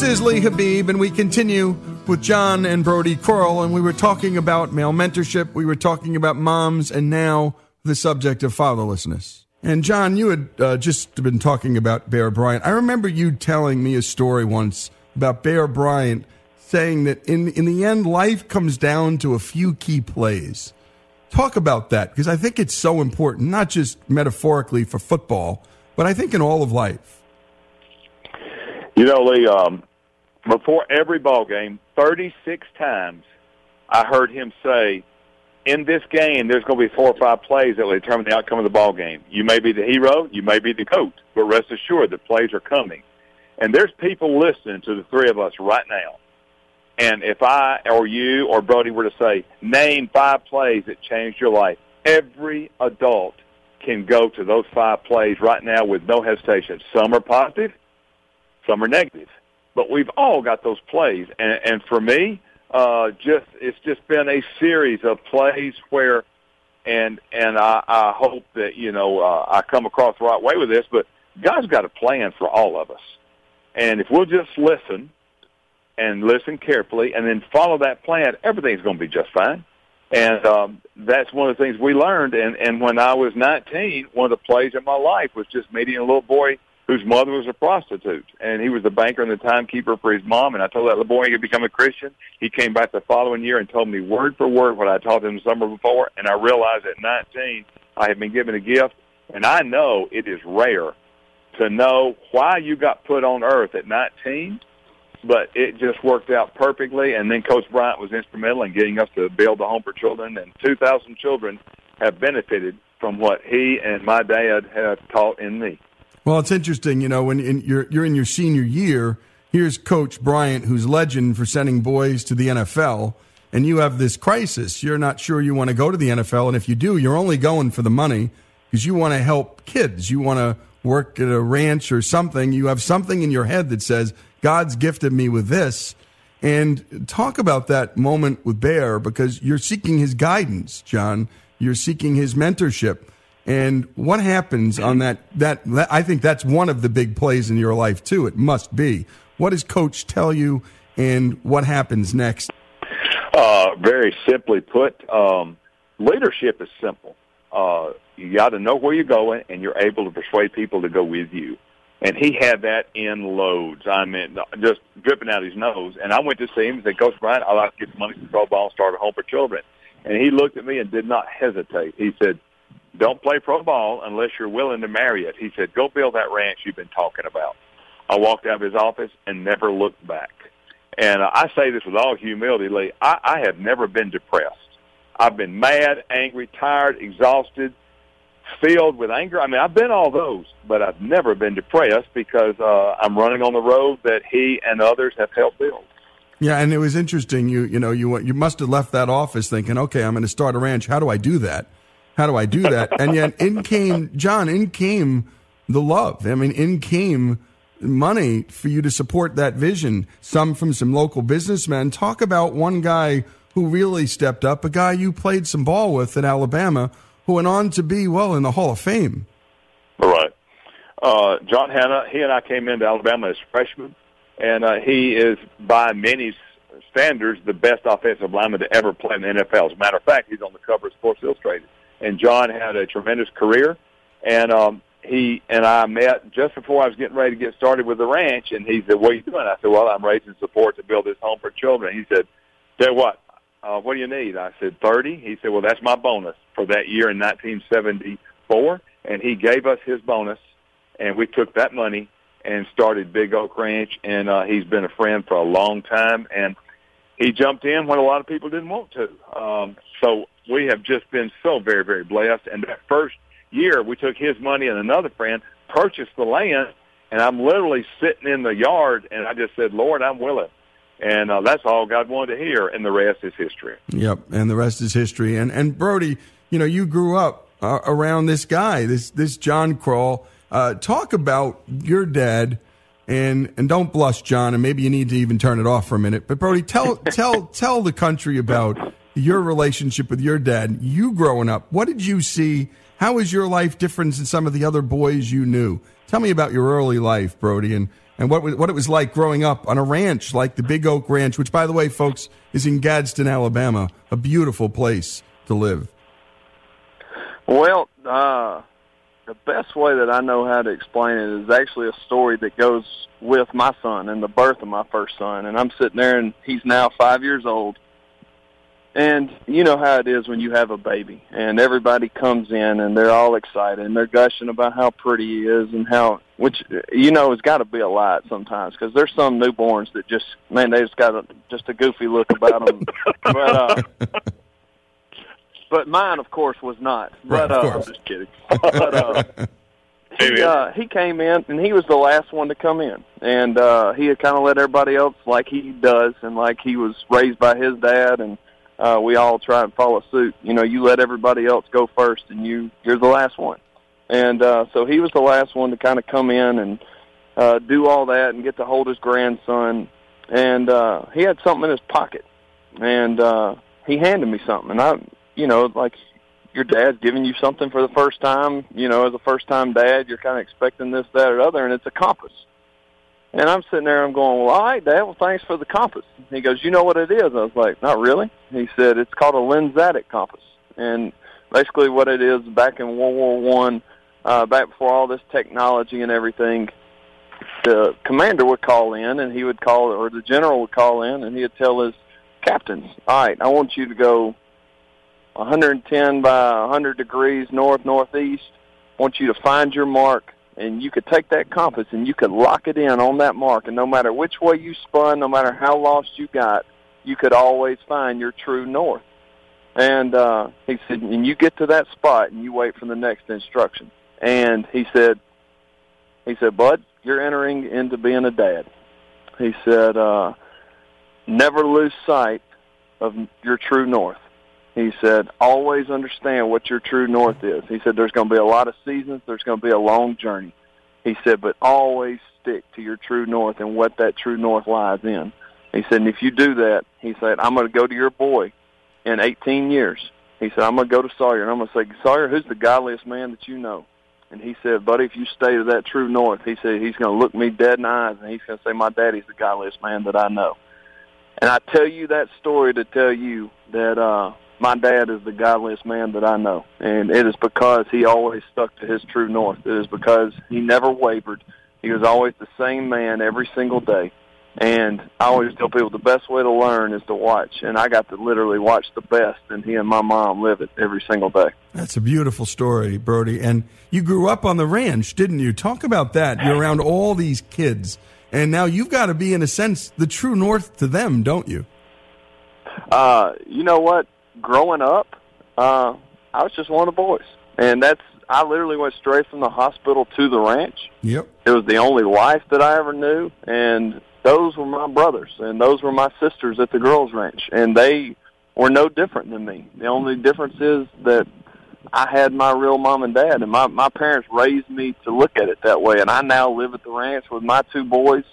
Is Lee Habib, and we continue with John and Brodie Croyle, and we were talking about male mentorship. We were talking about moms, and now the subject of fatherlessness. And John, you had uh, just been talking about Bear Bryant. I remember you telling me a story once about Bear Bryant saying that in in the end, life comes down to a few key plays. Talk about that because I think it's so important, not just metaphorically for football, but I think in all of life. You know, Lee, um, before every ball game, 36 times I heard him say, in this game, there's going to be four or five plays that will determine the outcome of the ball game. You may be the hero, you may be the coach, but rest assured the plays are coming. And there's people listening to the three of us right now. And if I or you or Brodie were to say, name five plays that changed your life, every adult can go to those five plays right now with no hesitation. Some are positive, some are negative, but we've all got those plays. And, and for me, uh, just it's just been a series of plays where, and and I, I hope that you know uh, I come across the right way with this, but God's got a plan for all of us, and if we'll just listen and listen carefully and then follow that plan, everything's going to be just fine. And um, that's one of the things we learned. And, and when I was 19, one of the plays in my life was just meeting a little boy whose mother was a prostitute. And he was the banker and the timekeeper for his mom. And I told that little boy he could become a Christian. He came back the following year and told me word for word what I taught him the summer before. And I realized at 19, I had been given a gift. And I know it is rare to know why you got put on earth at 19 but it just worked out perfectly. And then Coach Bryant was instrumental in getting us to build the home for children, and 2,000 children have benefited from what he and my dad have taught in me. Well, it's interesting, you know, when in, you're you're in your senior year. Here's Coach Bryant, who's legend for sending boys to the NFL, and you have this crisis. You're not sure you want to go to the NFL, and if you do, you're only going for the money because you want to help kids. You want to work at a ranch or something. You have something in your head that says God's gifted me with this. And talk about that moment with Bear because you're seeking his guidance, John. You're seeking his mentorship. And what happens on that, that, that, I think that's one of the big plays in your life too. It must be. What does coach tell you and what happens next? Uh, very simply put, um, leadership is simple. Uh, you got to know where you're going and you're able to persuade people to go with you and he had that in loads. I mean, just dripping out his nose. And I went to see him and said, Coach Bryant, I'd like to get some money from ball and start a home for children. And he looked at me and did not hesitate. He said, don't play pro ball unless you're willing to marry it. He said, go build that ranch you've been talking about. I walked out of his office and never looked back. And uh, I say this with all humility, Lee. I, I have never been depressed. I've been mad, angry, tired, exhausted, filled with anger. I mean, I've been all those, but I've never been depressed because uh, I'm running on the road that he and others have helped build. Yeah, and it was interesting. You you know you you must have left that office thinking, okay, I'm going to start a ranch. How do I do that? How do I do that? and yet, in came John. In came the love. I mean, in came money for you to support that vision. Some from some local businessmen. Talk about one guy who really stepped up. A guy you played some ball with at Alabama who went on to be, well, in the Hall of Fame. All right. Uh, John Hannah, he and I came into Alabama as freshmen, and uh, he is, by many standards, the best offensive lineman to ever play in the NFL. As a matter of fact, he's on the cover of Sports Illustrated. And John had a tremendous career, and um, he and I met just before I was getting ready to get started with the ranch, and he said, "What are you doing?" I said, "Well, I'm raising support to build this home for children." He said, "Tell you what, uh, what do you need? I said, 30. He said, well, that's my bonus for that year in 1974. And he gave us his bonus, and we took that money and started Big Oak Ranch, and uh, he's been a friend for a long time. And he jumped in when a lot of people didn't want to. Um, so we have just been so very, very blessed. And that first year, we took his money and another friend, purchased the land, and I'm literally sitting in the yard, and I just said, Lord, I'm willing and uh, that's all God wanted to hear, and the rest is history. Yep, and the rest is history. And and Brodie, you know, you grew up uh, around this guy, this this John Croyle. Uh, talk about your dad, and and don't blush, John, and maybe you need to even turn it off for a minute. But Brodie, tell tell tell the country about your relationship with your dad. You growing up, what did you see? How is your life different than some of the other boys you knew? Tell me about your early life, Brodie, and and what what it was like growing up on a ranch like the Big Oak Ranch, which, by the way, folks, is in Gadsden, Alabama, a beautiful place to live. Well, uh, the best way that I know how to explain it is actually a story that goes with my son and the birth of my first son. And I'm sitting there, and he's now five years old, and you know how it is when you have a baby and everybody comes in and they're all excited and they're gushing about how pretty he is and how, which, you know, has got to be a lot sometimes because there's some newborns that just, man, they just got a, just a goofy look about them. but, uh, but mine, of course, was not. Right, but, uh. I'm just kidding. But, uh, he, uh, he came in and he was the last one to come in and uh he had kind of let everybody else like he does and like he was raised by his dad and uh, we all try and follow suit. You know, you let everybody else go first, and you you're the last one. And uh, so he was the last one to kind of come in and uh, do all that and get to hold his grandson. And uh, he had something in his pocket, and uh, he handed me something. And I, you know, like your dad's giving you something for the first time. You know, as a first time dad, you're kind of expecting this, that, or other, and it's a compass. And I'm sitting there, I'm going, well, all right, Dad, well, thanks for the compass. He goes, you know what it is? I was like, not really. He said, it's called a lensatic compass. And basically what it is, back in World War One, uh, back before all this technology and everything, the commander would call in and he would call, or the general would call in and he would tell his captains, all right, I want you to go 110 by 100 degrees north, northeast. I want you to find your mark and you could take that compass and you could lock it in on that mark. And no matter which way you spun no matter how lost you got you could always find your true north. And uh he said and you get to that spot and you wait for the next instruction. And he said he said bud you're entering into being a dad. He said uh never lose sight of your true north he said, always understand what your true north is. He said, there's going to be a lot of seasons. There's going to be a long journey. He said, but always stick to your true north and what that true north lies in. He said, and if you do that, he said, I'm going to go to your boy in 18 years. He said, I'm going to go to Sawyer and I'm going to say, Sawyer, who's the godliest man that you know? And he said, buddy, if you stay to that true north, he said, he's going to look me dead in the eyes and he's going to say, my daddy's the godliest man that I know. And I tell you that story to tell you that, uh, my dad is the godliest man that I know, and it is because he always stuck to his true north. It is because he never wavered. He was always the same man every single day. And I always tell people the best way to learn is to watch, and I got to literally watch the best, and he and my mom live it every single day. That's a beautiful story, Brodie. And you grew up on the ranch, didn't you? Talk about that. You're around all these kids, and now you've got to be, in a sense, the true north to them, don't you? Uh, you know what? Growing up, uh, I was just one of the boys, and that's I literally went straight from the hospital to the ranch. Yep. It was the only life that I ever knew, and those were my brothers, and those were my sisters at the girls' ranch, and they were no different than me. The only difference is that I had my real mom and dad, and my my parents raised me to look at it that way. And I now live at the ranch with my two boys,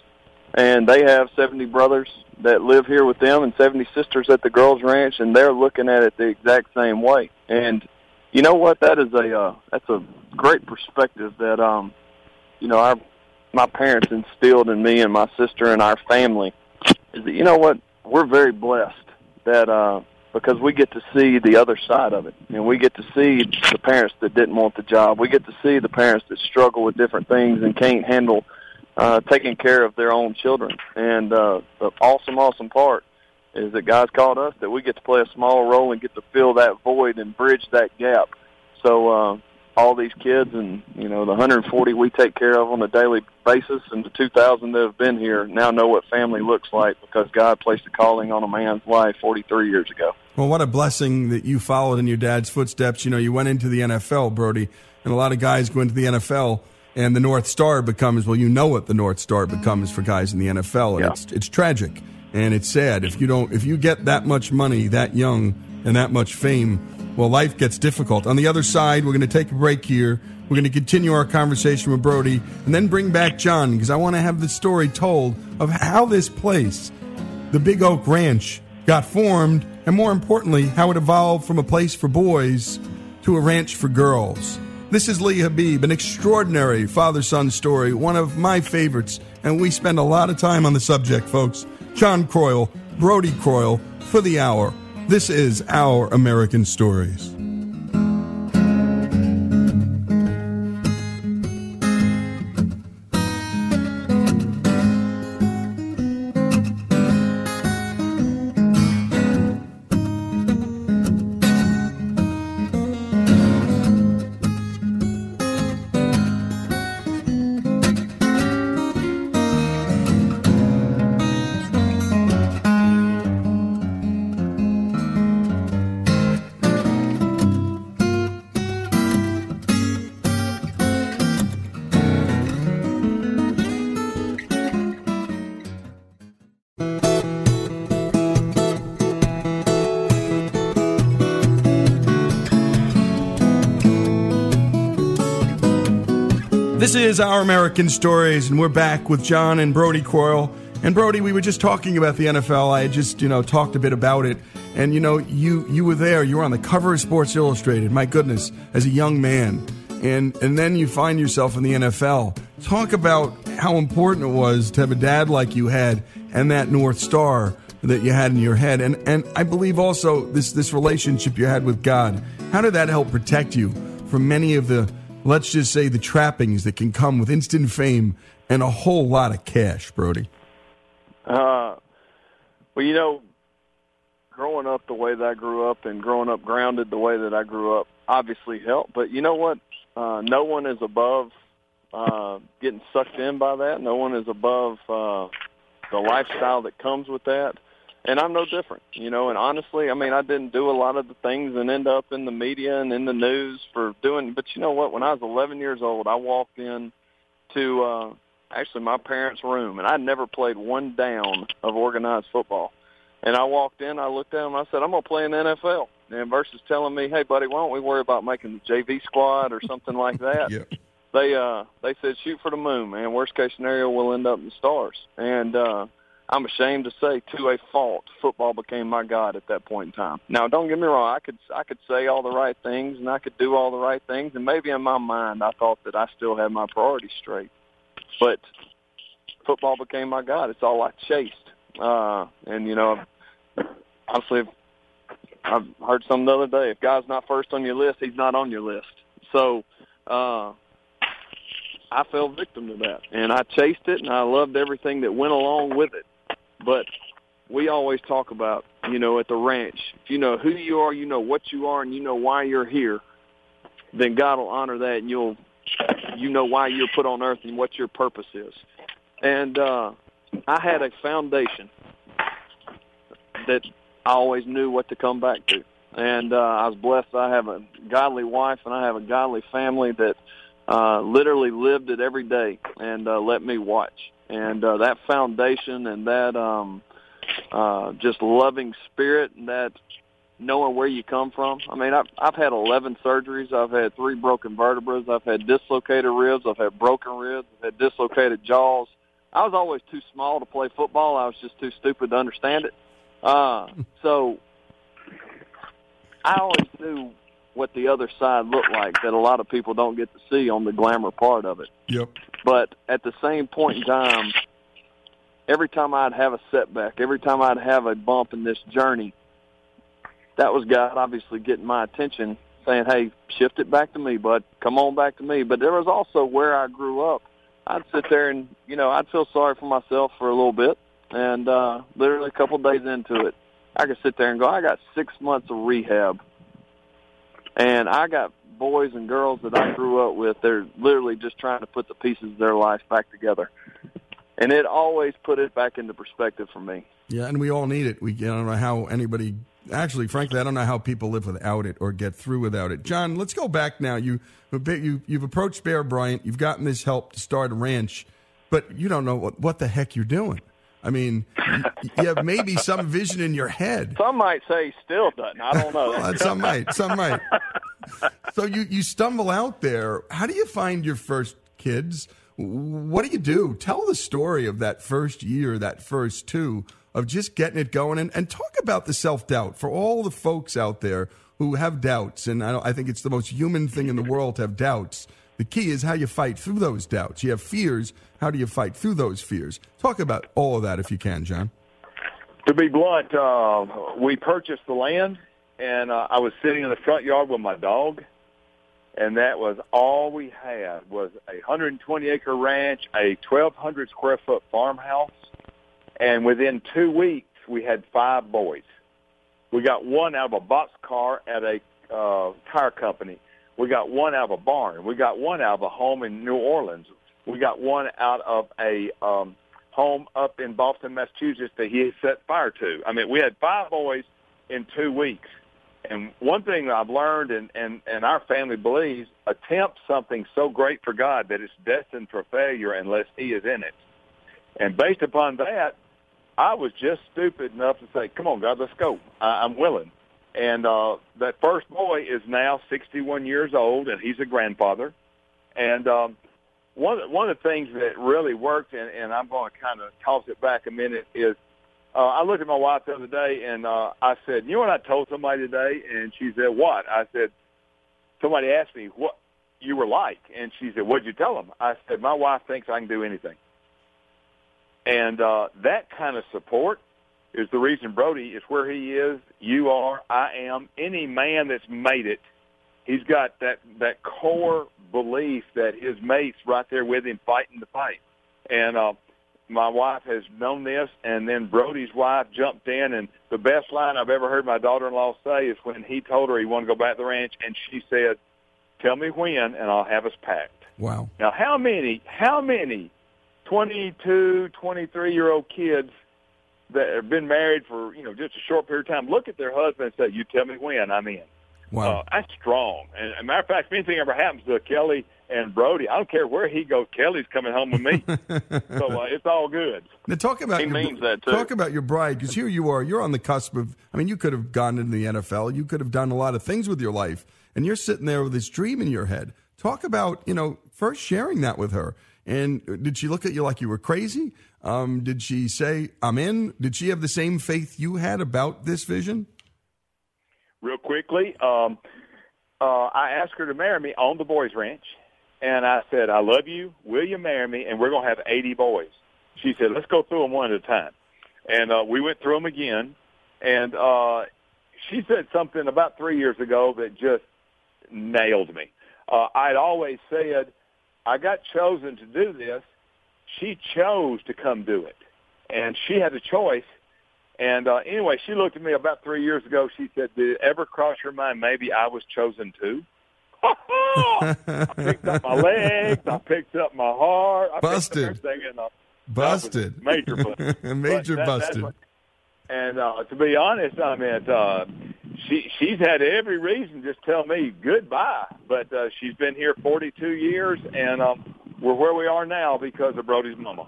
and they have 70 brothers that live here with them and 70 sisters at the girls ranch and they're looking at it the exact same way. And you know what? That is a uh, that's a great perspective that um you know our my parents instilled in me and my sister and our family is that you know what? We're very blessed that uh because we get to see the other side of it. And we get to see the parents that didn't want the job. We get to see the parents that struggle with different things and can't handle uh, taking care of their own children. And uh, the awesome, awesome part is that God's called us that we get to play a small role and get to fill that void and bridge that gap. So uh, all these kids and you know the 140 we take care of on a daily basis, and the 2,000 that have been here now know what family looks like because God placed a calling on a man's life 43 years ago. Well, what a blessing that you followed in your dad's footsteps. You know, you went into the NFL, Brodie, and a lot of guys go into the NFL and the North Star becomes well, you know what the North Star becomes for guys in the NFL, and Yeah. it's it's tragic and it's sad if you don't if you get that much money that young and that much fame. Well, life gets difficult. On the other side, we're going to take a break here. We're going to continue our conversation with Brodie and then bring back John because I want to have the story told of how this place, the Big Oak Ranch, got formed, and more importantly, how it evolved from a place for boys to a ranch for girls. This is Lee Habib, an extraordinary father son story, one of my favorites, and we spend a lot of time on the subject, folks. John Croyle, Brodie Croyle, for the hour. This is Our American Stories. This is Our American Stories, and we're back with John and Brodie Croyle. And Brodie, we were just talking about the NFL. I just, you know, talked a bit about it. And you know, you you were there. You were on the cover of Sports Illustrated. My goodness, as a young man, and and then you find yourself in the NFL. Talk about how important it was to have a dad like you had, and that North Star that you had in your head. And and I believe also this this relationship you had with God. How did that help protect you from many of the let's just say the trappings that can come with instant fame and a whole lot of cash, Brodie? Uh, well, you know, growing up the way that I grew up and growing up grounded the way that I grew up obviously helped. But you know what? Uh, no one is above uh, getting sucked in by that. No one is above uh, the lifestyle that comes with that. And I'm no different, you know. And honestly, I mean, I didn't do a lot of the things and end up in the media and in the news for doing. But you know what? When I was 11 years old, I walked in to uh, actually my parents' room, and I'd never played one down of organized football. And I walked in, I looked at them, I said, I'm going to play in the NFL. And versus telling me, hey, buddy, why don't we worry about making the JV squad or something like that? They uh they said shoot for the moon, man. Worst case scenario, we'll end up in the stars. And uh I'm ashamed to say, to a fault, football became my god at that point in time. Now, don't get me wrong; I could I could say all the right things and I could do all the right things, and maybe in my mind I thought that I still had my priorities straight. But football became my god. It's all I chased. Uh, and you know, honestly, I've heard some the other day. If God's not first on your list, He's not on your list. So uh, I fell victim to that, and I chased it, and I loved everything that went along with it. But we always talk about, you know, at the ranch, if you know who you are, you know what you are, and you know why you're here, then God will honor that, and you'll, you know why you're put on earth and what your purpose is. And uh, I had a foundation that I always knew what to come back to. And uh, I was blessed. I have a godly wife and I have a godly family that uh, literally lived it every day and uh, let me watch. And uh, that foundation and that um, uh, just loving spirit and that knowing where you come from. I mean, I've, I've had 11 surgeries. I've had three broken vertebrae. I've had dislocated ribs. I've had broken ribs. I've had dislocated jaws. I was always too small to play football. I was just too stupid to understand it. Uh, so I always knew what the other side looked like that a lot of people don't get to see on the glamour part of it. Yep. But at the same point in time, every time I'd have a setback, every time I'd have a bump in this journey, that was God obviously getting my attention, saying, "Hey, shift it back to me, bud. Come on back to me." But there was also where I grew up. I'd sit there and you know I'd feel sorry for myself for a little bit, and uh, literally a couple of days into it, I could sit there and go, "I got six months of rehab," and I got boys and girls that I grew up with. They're literally just trying to put the pieces of their life back together, and it always put it back into perspective for me. Yeah, and we all need it. We I don't know how anybody actually, frankly, I don't know how people live without it or get through without it. John, let's go back now. You you you've approached Bear Bryant. You've gotten this help to start a ranch, but you don't know what, what the heck you're doing. I mean, you have maybe some vision in your head. Some might say still doesn't. I don't know. Well, some might. Some might. So you, you stumble out there. How do you find your first kids? What do you do? Tell the story of that first year, that first two, of just getting it going, and, and talk about the self doubt for all the folks out there who have doubts. And I, I think it's the most human thing in the world to have doubts. The key is how you fight through those doubts. You have fears. How do you fight through those fears? Talk about all of that if you can, John. To be blunt, uh, we purchased the land, and uh, I was sitting in the front yard with my dog, and that was all we had was a 120 acre ranch, a 1,200 square foot farmhouse, and within two weeks we had five boys. We got one out of a box car at a uh, tire company. We got one out of a barn. We got one out of a home in New Orleans. We got one out of a um, home up in Boston, Massachusetts that he set fire to. I mean, we had five boys in two weeks. And one thing I've learned and, and, and our family believes, attempt something so great for God that it's destined for failure unless he is in it. And based upon that, I was just stupid enough to say, come on, God, let's go. I, I'm willing. And uh, that first boy is now 61 years old, and he's a grandfather. And um, one one of the things that really worked, and, and I'm going to kind of toss it back a minute, is uh, I looked at my wife the other day and uh, I said, "You know what I told somebody today?" And she said, "What?" I said, "Somebody asked me what you were like," and she said, "What'd you tell them?" I said, "My wife thinks I can do anything," and uh, that kind of support is the reason Brodie is where he is. You are, I am. Any man that's made it, he's got that that core belief that his mates right there with him fighting the fight, and. uh my wife has known this, and then Brodie's wife jumped in, and the best line I've ever heard my daughter-in-law say is when he told her he wanted to go back to the ranch, and she said, "Tell me when, and I'll have us packed." Wow. Now, how many, how many 22, 23-year-old kids that have been married for you know just a short period of time look at their husband and say, "You tell me when, I'm in." Wow. Uh, that's strong. And as a matter of fact, if anything ever happens to Kelly and Brodie, I don't care where he goes. Kelly's coming home with me, so uh, it's all good. Now talk about He your, means that, too. Talk about your bride because here you are. You're on the cusp of. I mean, you could have gone into the NFL. You could have done a lot of things with your life, and you're sitting there with this dream in your head. Talk about you know first sharing that with her. And did she look at you like you were crazy? Um, did she say, "I'm in"? Did she have the same faith you had about this vision? real quickly. Um, uh, I asked her to marry me on the boys' ranch, and I said, "I love you. Will you marry me?" And we're going to have 80 boys. She said, "Let's go through them one at a time." And uh, we went through them again, and uh, she said something about three years ago that just nailed me. Uh, I'd always said, "I got chosen to do this." She chose to come do it, and she had a choice. And uh, anyway, she looked at me about three years ago. She said, "Did it ever cross your mind maybe I was chosen too?" I picked up my legs. I picked up my heart. I Busted. Picked up everything, and, Busted. major busted. Major that- busted. what- And uh, to be honest, I mean, uh, she she's had every reason to just tell me goodbye. But uh, she's been here 42 years, and um, we're where we are now because of Brodie's mama.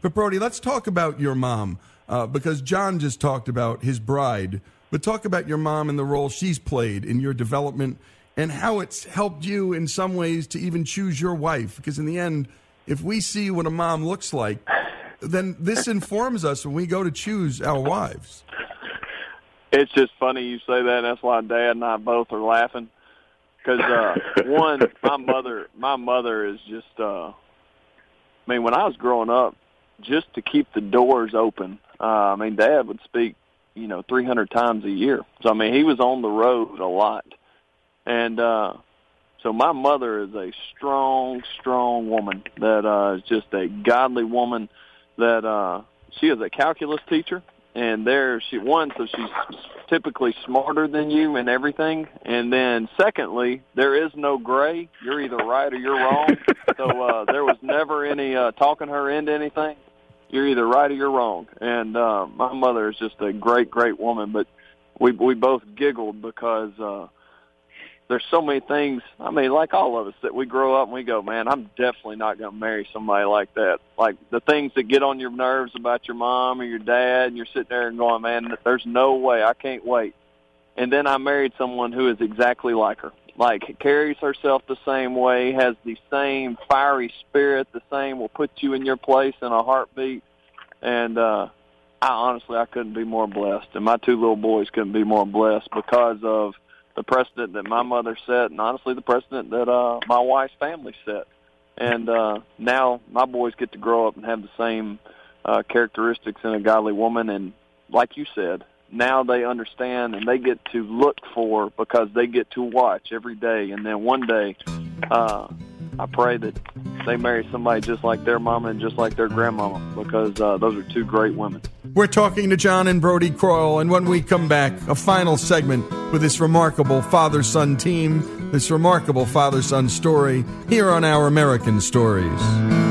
But Brodie, let's talk about your mom uh, because John just talked about his bride. But talk about your mom and the role she's played in your development and how it's helped you in some ways to even choose your wife. Because in the end, if we see what a mom looks like, then this informs us when we go to choose our wives. It's just funny you say that. That's why Dad and I both are laughing. Because uh, one, my mother, my mother is just. uh I mean, when I was growing up, just to keep the doors open. Uh, I mean, Dad would speak, you know, 300 times a year. So I mean, he was on the road a lot, and uh, so my mother is a strong, strong woman that uh, is just a godly woman. That uh, she is a calculus teacher, and there she one, so she's typically smarter than you in everything, and then secondly, there is no gray. You're either right or you're wrong. so uh, there was never any uh, talking her into anything. You're either right or you're wrong. And uh, my mother is just a great, great woman, but we we both giggled because. uh there's so many things. I mean, like all of us, that we grow up and we go, man, I'm definitely not going to marry somebody like that. Like the things that get on your nerves about your mom or your dad, and you're sitting there and going, man, there's no way. I can't wait. And then I married someone who is exactly like her. Like carries herself the same way, has the same fiery spirit, the same will put you in your place in a heartbeat. And uh I honestly I couldn't be more blessed, and my two little boys couldn't be more blessed because of the precedent that my mother set, and honestly, the precedent that uh, my wife's family set. And uh, now my boys get to grow up and have the same uh, characteristics in a godly woman. And like you said, now they understand and they get to look for because they get to watch every day. And then one day, uh, I pray that they marry somebody just like their mama and just like their grandmama because uh, those are two great women. We're talking to John and Brodie Croyle, and when we come back, a final segment with this remarkable father son team, this remarkable father son story here on Our American Stories.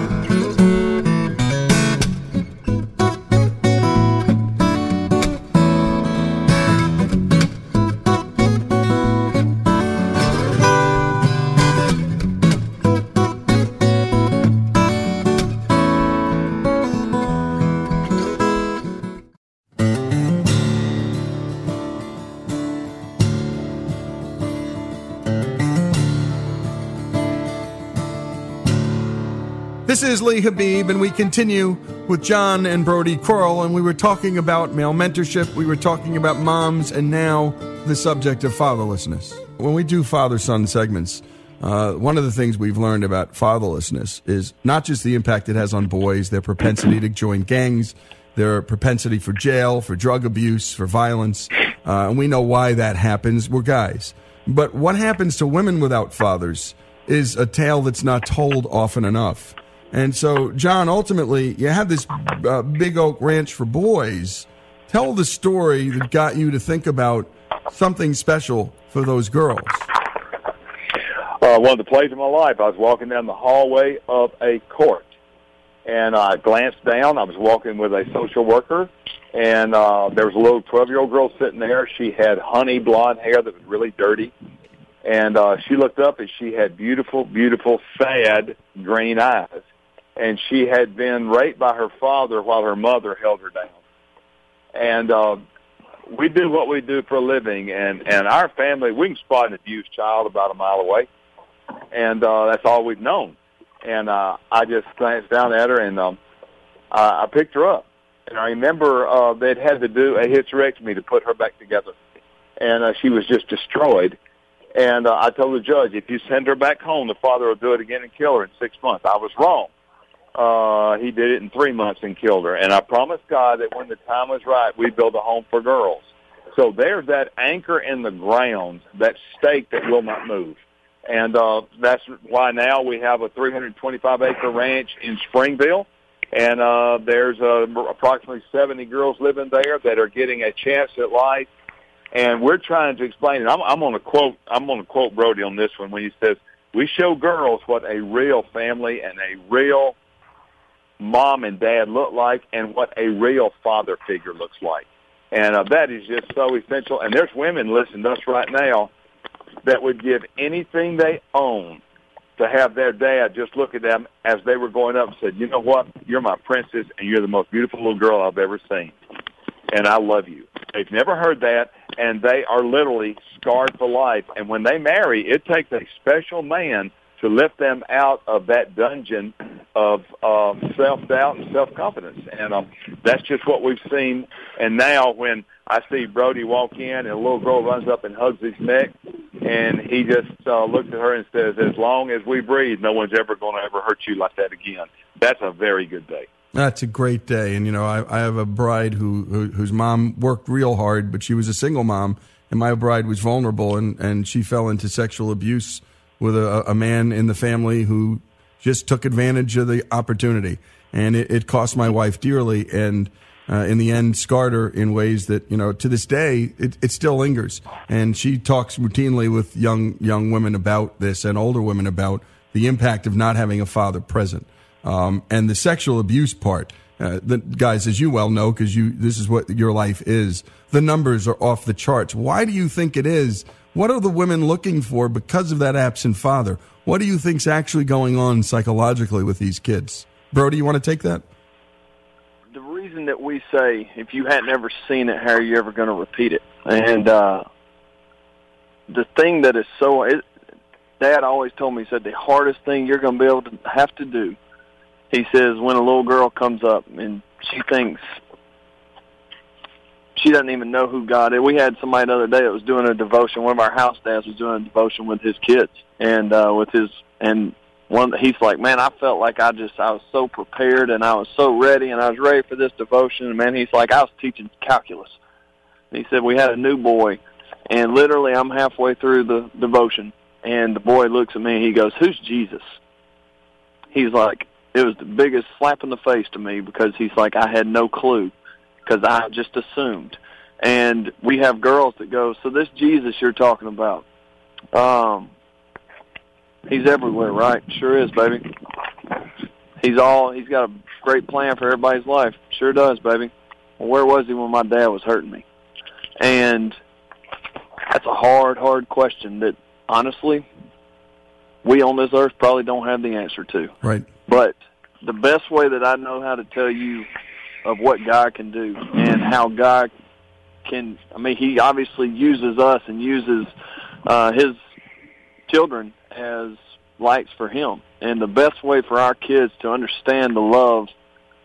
Is Lee Habib, and we continue with John and Brodie Croyle, and we were talking about male mentorship, we were talking about moms, and now the subject of fatherlessness. When we do father son segments, uh, one of the things we've learned about fatherlessness is not just the impact it has on boys, their propensity to join gangs, their propensity for jail, for drug abuse, for violence, uh, and we know why that happens. We're guys. But what happens to women without fathers is a tale that's not told often enough. And so, John, ultimately, you had this uh, Big Oak Ranch for boys. Tell the story that got you to think about something special for those girls. Uh, one of the plays of my life, I was walking down the hallway of a court, and I glanced down. I was walking with a social worker, and uh, there was a little 12-year-old girl sitting there. She had honey blonde hair that was really dirty, and uh, she looked up, and she had beautiful, beautiful, sad green eyes and she had been raped by her father while her mother held her down. And uh, we do what we do for a living, and and our family we can spot an abused child about a mile away, and uh, that's all we've known. And uh, I just glanced down at her, and um, I, I picked her up, and I remember uh, they'd had to do a hysterectomy to put her back together, and uh, she was just destroyed. And uh, I told the judge, if you send her back home, the father will do it again and kill her in six months. I was wrong uh, he did it in three months and killed her. And I promised God that when the time was right, we'd build a home for girls. So there's that anchor in the ground, that stake that will not move. And uh, that's why now we have a 325 acre ranch in Springville. And uh, there's uh, approximately 70 girls living there that are getting a chance at life. And we're trying to explain it. I'm, I'm going to quote. I'm going to quote Brodie on this one when he says, "We show girls what a real family and a real mom and dad look like and what a real father figure looks like. And uh, that is just so essential. And there's women listening to us right now that would give anything they own to have their dad just look at them as they were going up and said, you know what, you're my princess and you're the most beautiful little girl I've ever seen. And I love you. They've never heard that and they are literally scarred for life. And when they marry, it takes a special man to lift them out of that dungeon of uh, self-doubt and self-confidence. And um, that's just what we've seen. And now when I see Brodie walk in and a little girl runs up and hugs his neck, and he just uh, looks at her and says, as long as we breathe, no one's ever going to ever hurt you like that again. That's a very good day. That's a great day. And, you know, I, I have a bride who, who whose mom worked real hard, but she was a single mom, and my bride was vulnerable, and, and she fell into sexual abuse – with a, a man in the family who just took advantage of the opportunity. And it, it cost my wife dearly. And uh, in the end, scarred her in ways that, you know, to this day, it, it still lingers. And she talks routinely with young, young women about this and older women about the impact of not having a father present. Um, and the sexual abuse part, uh, the guys, as you well know, because you, this is what your life is. The numbers are off the charts. Why do you think it is what are the women looking for because of that absent father? What do you think's actually going on psychologically with these kids? Brodie, you want to take that? The reason that we say if you hadn't ever seen it, how are you ever going to repeat it? And uh, the thing that is so, it, Dad always told me, he said the hardest thing you're going to be able to have to do. He says when a little girl comes up and she thinks she doesn't even know who God is. We had somebody the other day that was doing a devotion. One of our house dads was doing a devotion with his kids and uh, with his and one. He's like, man, I felt like I just I was so prepared and I was so ready and I was ready for this devotion. And man, he's like, I was teaching calculus. And he said we had a new boy, and literally I'm halfway through the devotion, and the boy looks at me. and He goes, "Who's Jesus?" He's like, it was the biggest slap in the face to me because he's like, I had no clue because I just assumed. And we have girls that go, so this Jesus you're talking about, um, he's everywhere, right? Sure is, baby. He's all, he's got a great plan for everybody's life. Sure does, baby. Well, where was he when my dad was hurting me? And that's a hard, hard question that honestly, we on this earth probably don't have the answer to. Right. But the best way that I know how to tell you of what God can do and how God can. I mean, He obviously uses us and uses uh, His children as lights for him. And the best way for our kids to understand the love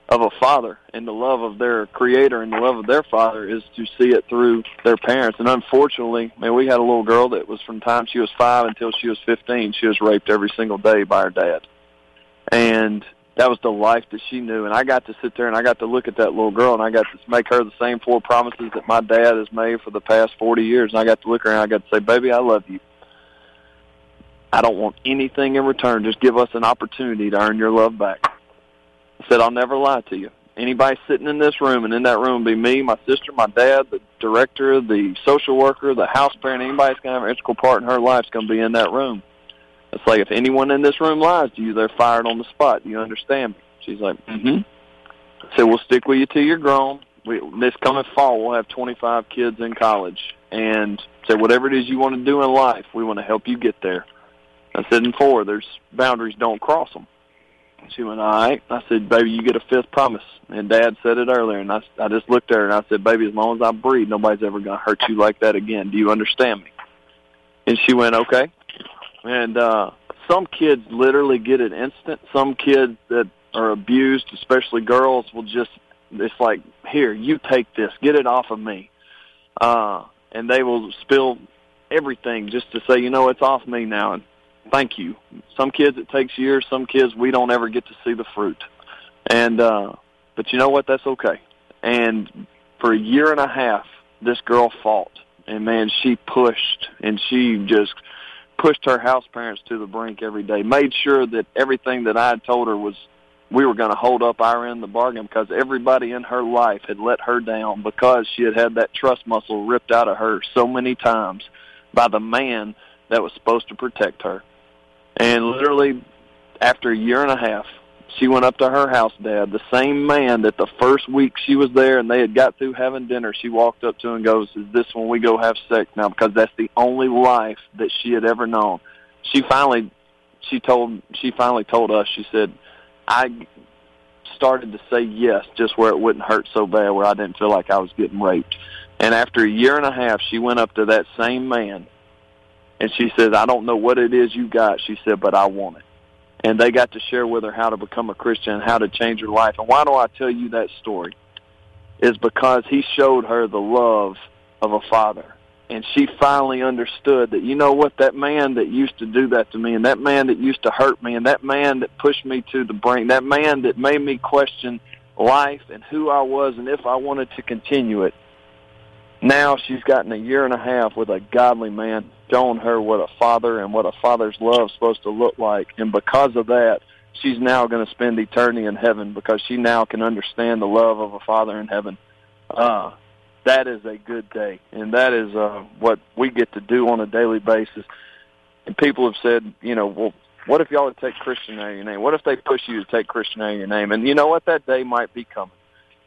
of a father and the love of their creator and the love of their father is to see it through their parents. And unfortunately, man, we had a little girl that was from time she was five until she was 15, she was raped every single day by her dad. And that was the life that she knew. And I got to sit there and I got to look at that little girl and I got to make her the same four promises that my dad has made for the past 40 years. And I got to look her and I got to say, baby, I love you. I don't want anything in return. Just give us an opportunity to earn your love back. I said, I'll never lie to you. Anybody sitting in this room, and in that room be me, my sister, my dad, the director, the social worker, the house parent, anybody that's going to have an integral part in her life is going to be in that room. It's like if anyone in this room lies to you, they're fired on the spot. Do you understand? She's like, mm-hmm. I said, we'll stick with you till you're grown. We, this coming fall, we'll have 25 kids in college. And say, whatever it is you want to do in life, we want to help you get there. I said, and four, there's boundaries, don't cross them. She went, all right. I said, baby, you get a fifth promise. And Dad said it earlier, and I, I just looked at her and I said, baby, as long as I breathe, nobody's ever going to hurt you like that again. Do you understand me? And she went, okay. And uh, some kids literally get it instant. Some kids that are abused, especially girls, will just, it's like, here, you take this, get it off of me. Uh, and they will spill everything just to say, you know, it's off me now. And thank you. Some kids it takes years. Some kids we don't ever get to see the fruit. And uh, but you know what? That's okay. And for a year and a half, this girl fought, and man, she pushed and she just pushed her house parents to the brink every day. Made sure that everything that I had told her was we were going to hold up our end of the bargain because everybody in her life had let her down because she had had that trust muscle ripped out of her so many times by the man that was supposed to protect her. And literally, after a year and a half, she went up to her house dad, the same man that the first week she was there and they had got through having dinner, she walked up to and goes, Is this when we go have sex now? Because that's the only life that she had ever known. She finally she told she finally told us, she said, I started to say yes just where it wouldn't hurt so bad where I didn't feel like I was getting raped. And after a year and a half she went up to that same man and she says, I don't know what it is you got. She said, but I want it. And they got to share with her how to become a Christian how to change her life. And why do I tell you that story? Is because he showed her the love of a father. And she finally understood that, you know what, that man that used to do that to me and that man that used to hurt me and that man that pushed me to the brink, that man that made me question life and who I was and if I wanted to continue it, now she's gotten a year and a half with a godly man shown her what a father and what a father's love is supposed to look like. And because of that, she's now going to spend eternity in heaven because she now can understand the love of a father in heaven. Uh, that is a good day. And that is uh, what we get to do on a daily basis. And people have said, you know, well, what if y'all would take Christian out of your name? What if they push you to take Christian out of your name? And you know what? That day might be coming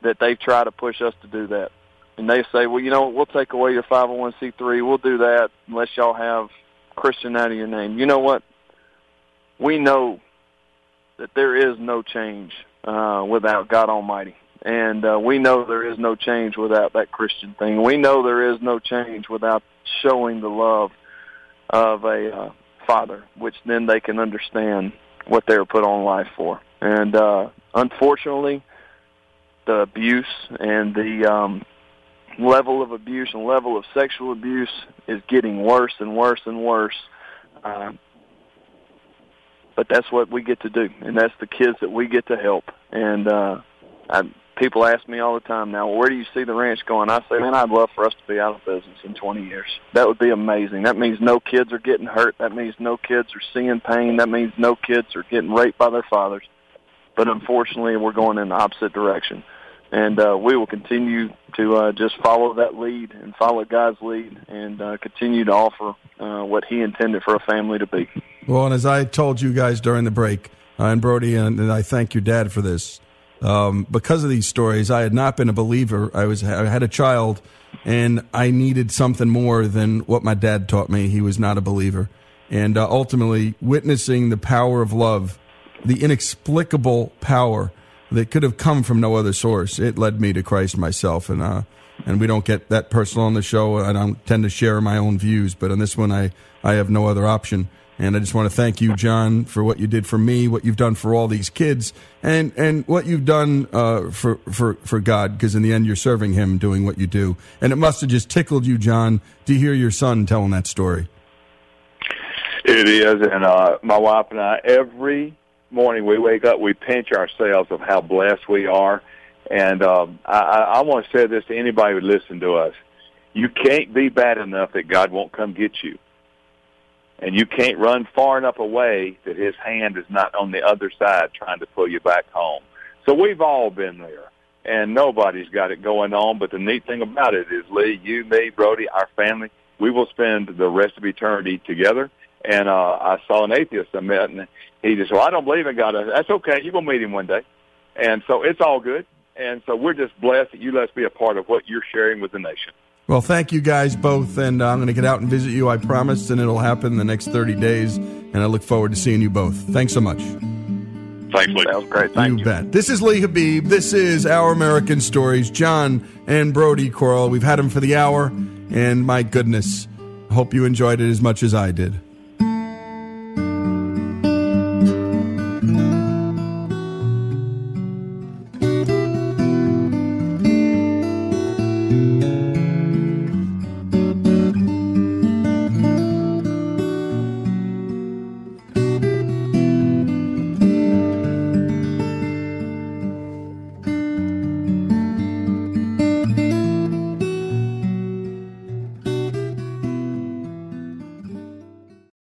that they try to push us to do that and they say, well, you know, we'll take away your 501c3. We'll do that unless y'all have Christian out of your name. You know what? We know that there is no change uh, without God Almighty. And uh, we know there is no change without that Christian thing. We know there is no change without showing the love of a uh, father, which then they can understand what they were put on life for. And uh, unfortunately, the abuse and the um, level of abuse and level of sexual abuse is getting worse and worse and worse. Uh, but that's what we get to do, and that's the kids that we get to help. And uh, I, people ask me all the time now, where do you see the ranch going? I say, man, I'd love for us to be out of business in 20 years. That would be amazing. That means no kids are getting hurt. That means no kids are seeing pain. That means no kids are getting raped by their fathers. But unfortunately, we're going in the opposite direction and uh, we will continue to uh, just follow that lead and follow God's lead and uh, continue to offer uh, what He intended for a family to be. Well, and as I told you guys during the break, uh, and Brodie, and, and, I thank your dad for this. Um, because of these stories, I had not been a believer. I was I had a child, and I needed something more than what my dad taught me. He was not a believer, and uh, ultimately witnessing the power of love, the inexplicable power that could have come from no other source. It led me to Christ myself, and uh, and we don't get that personal on the show. I don't tend to share my own views, but on this one, I I have no other option. And I just want to thank you, John, for what you did for me, what you've done for all these kids, and and what you've done uh, for for for God. Because in the end, you're serving Him, doing what you do. And it must have just tickled you, John, to hear your son telling that story. It is, and uh, my wife and I, every morning we wake up, we pinch ourselves of how blessed we are. And um, I, I want to say this to anybody who listen to us: you can't be bad enough that God won't come get you and you can't run far enough away that his hand is not on the other side trying to pull you back home. So we've all been there, and nobody's got it going on. But the neat thing about it is, Lee, you, me, Brodie, our family, we will spend the rest of eternity together. And uh, I saw an atheist I met, and he just, well, I don't believe in God. That's okay. You're gonna meet him one day, and so it's all good. And so we're just blessed that you let us be a part of what you're sharing with the nation. Well, thank you guys both, and uh, I'm going to get out and visit you. I promise. and it'll happen in the next 30 days. And I look forward to seeing you both. Thanks so much. Thanks, Lee. That was great. Thank you, you. bet. This is Lee Habib. This is Our American Stories. John and Brodie Croyle. We've had them for the hour, and my goodness, hope you enjoyed it as much as I did.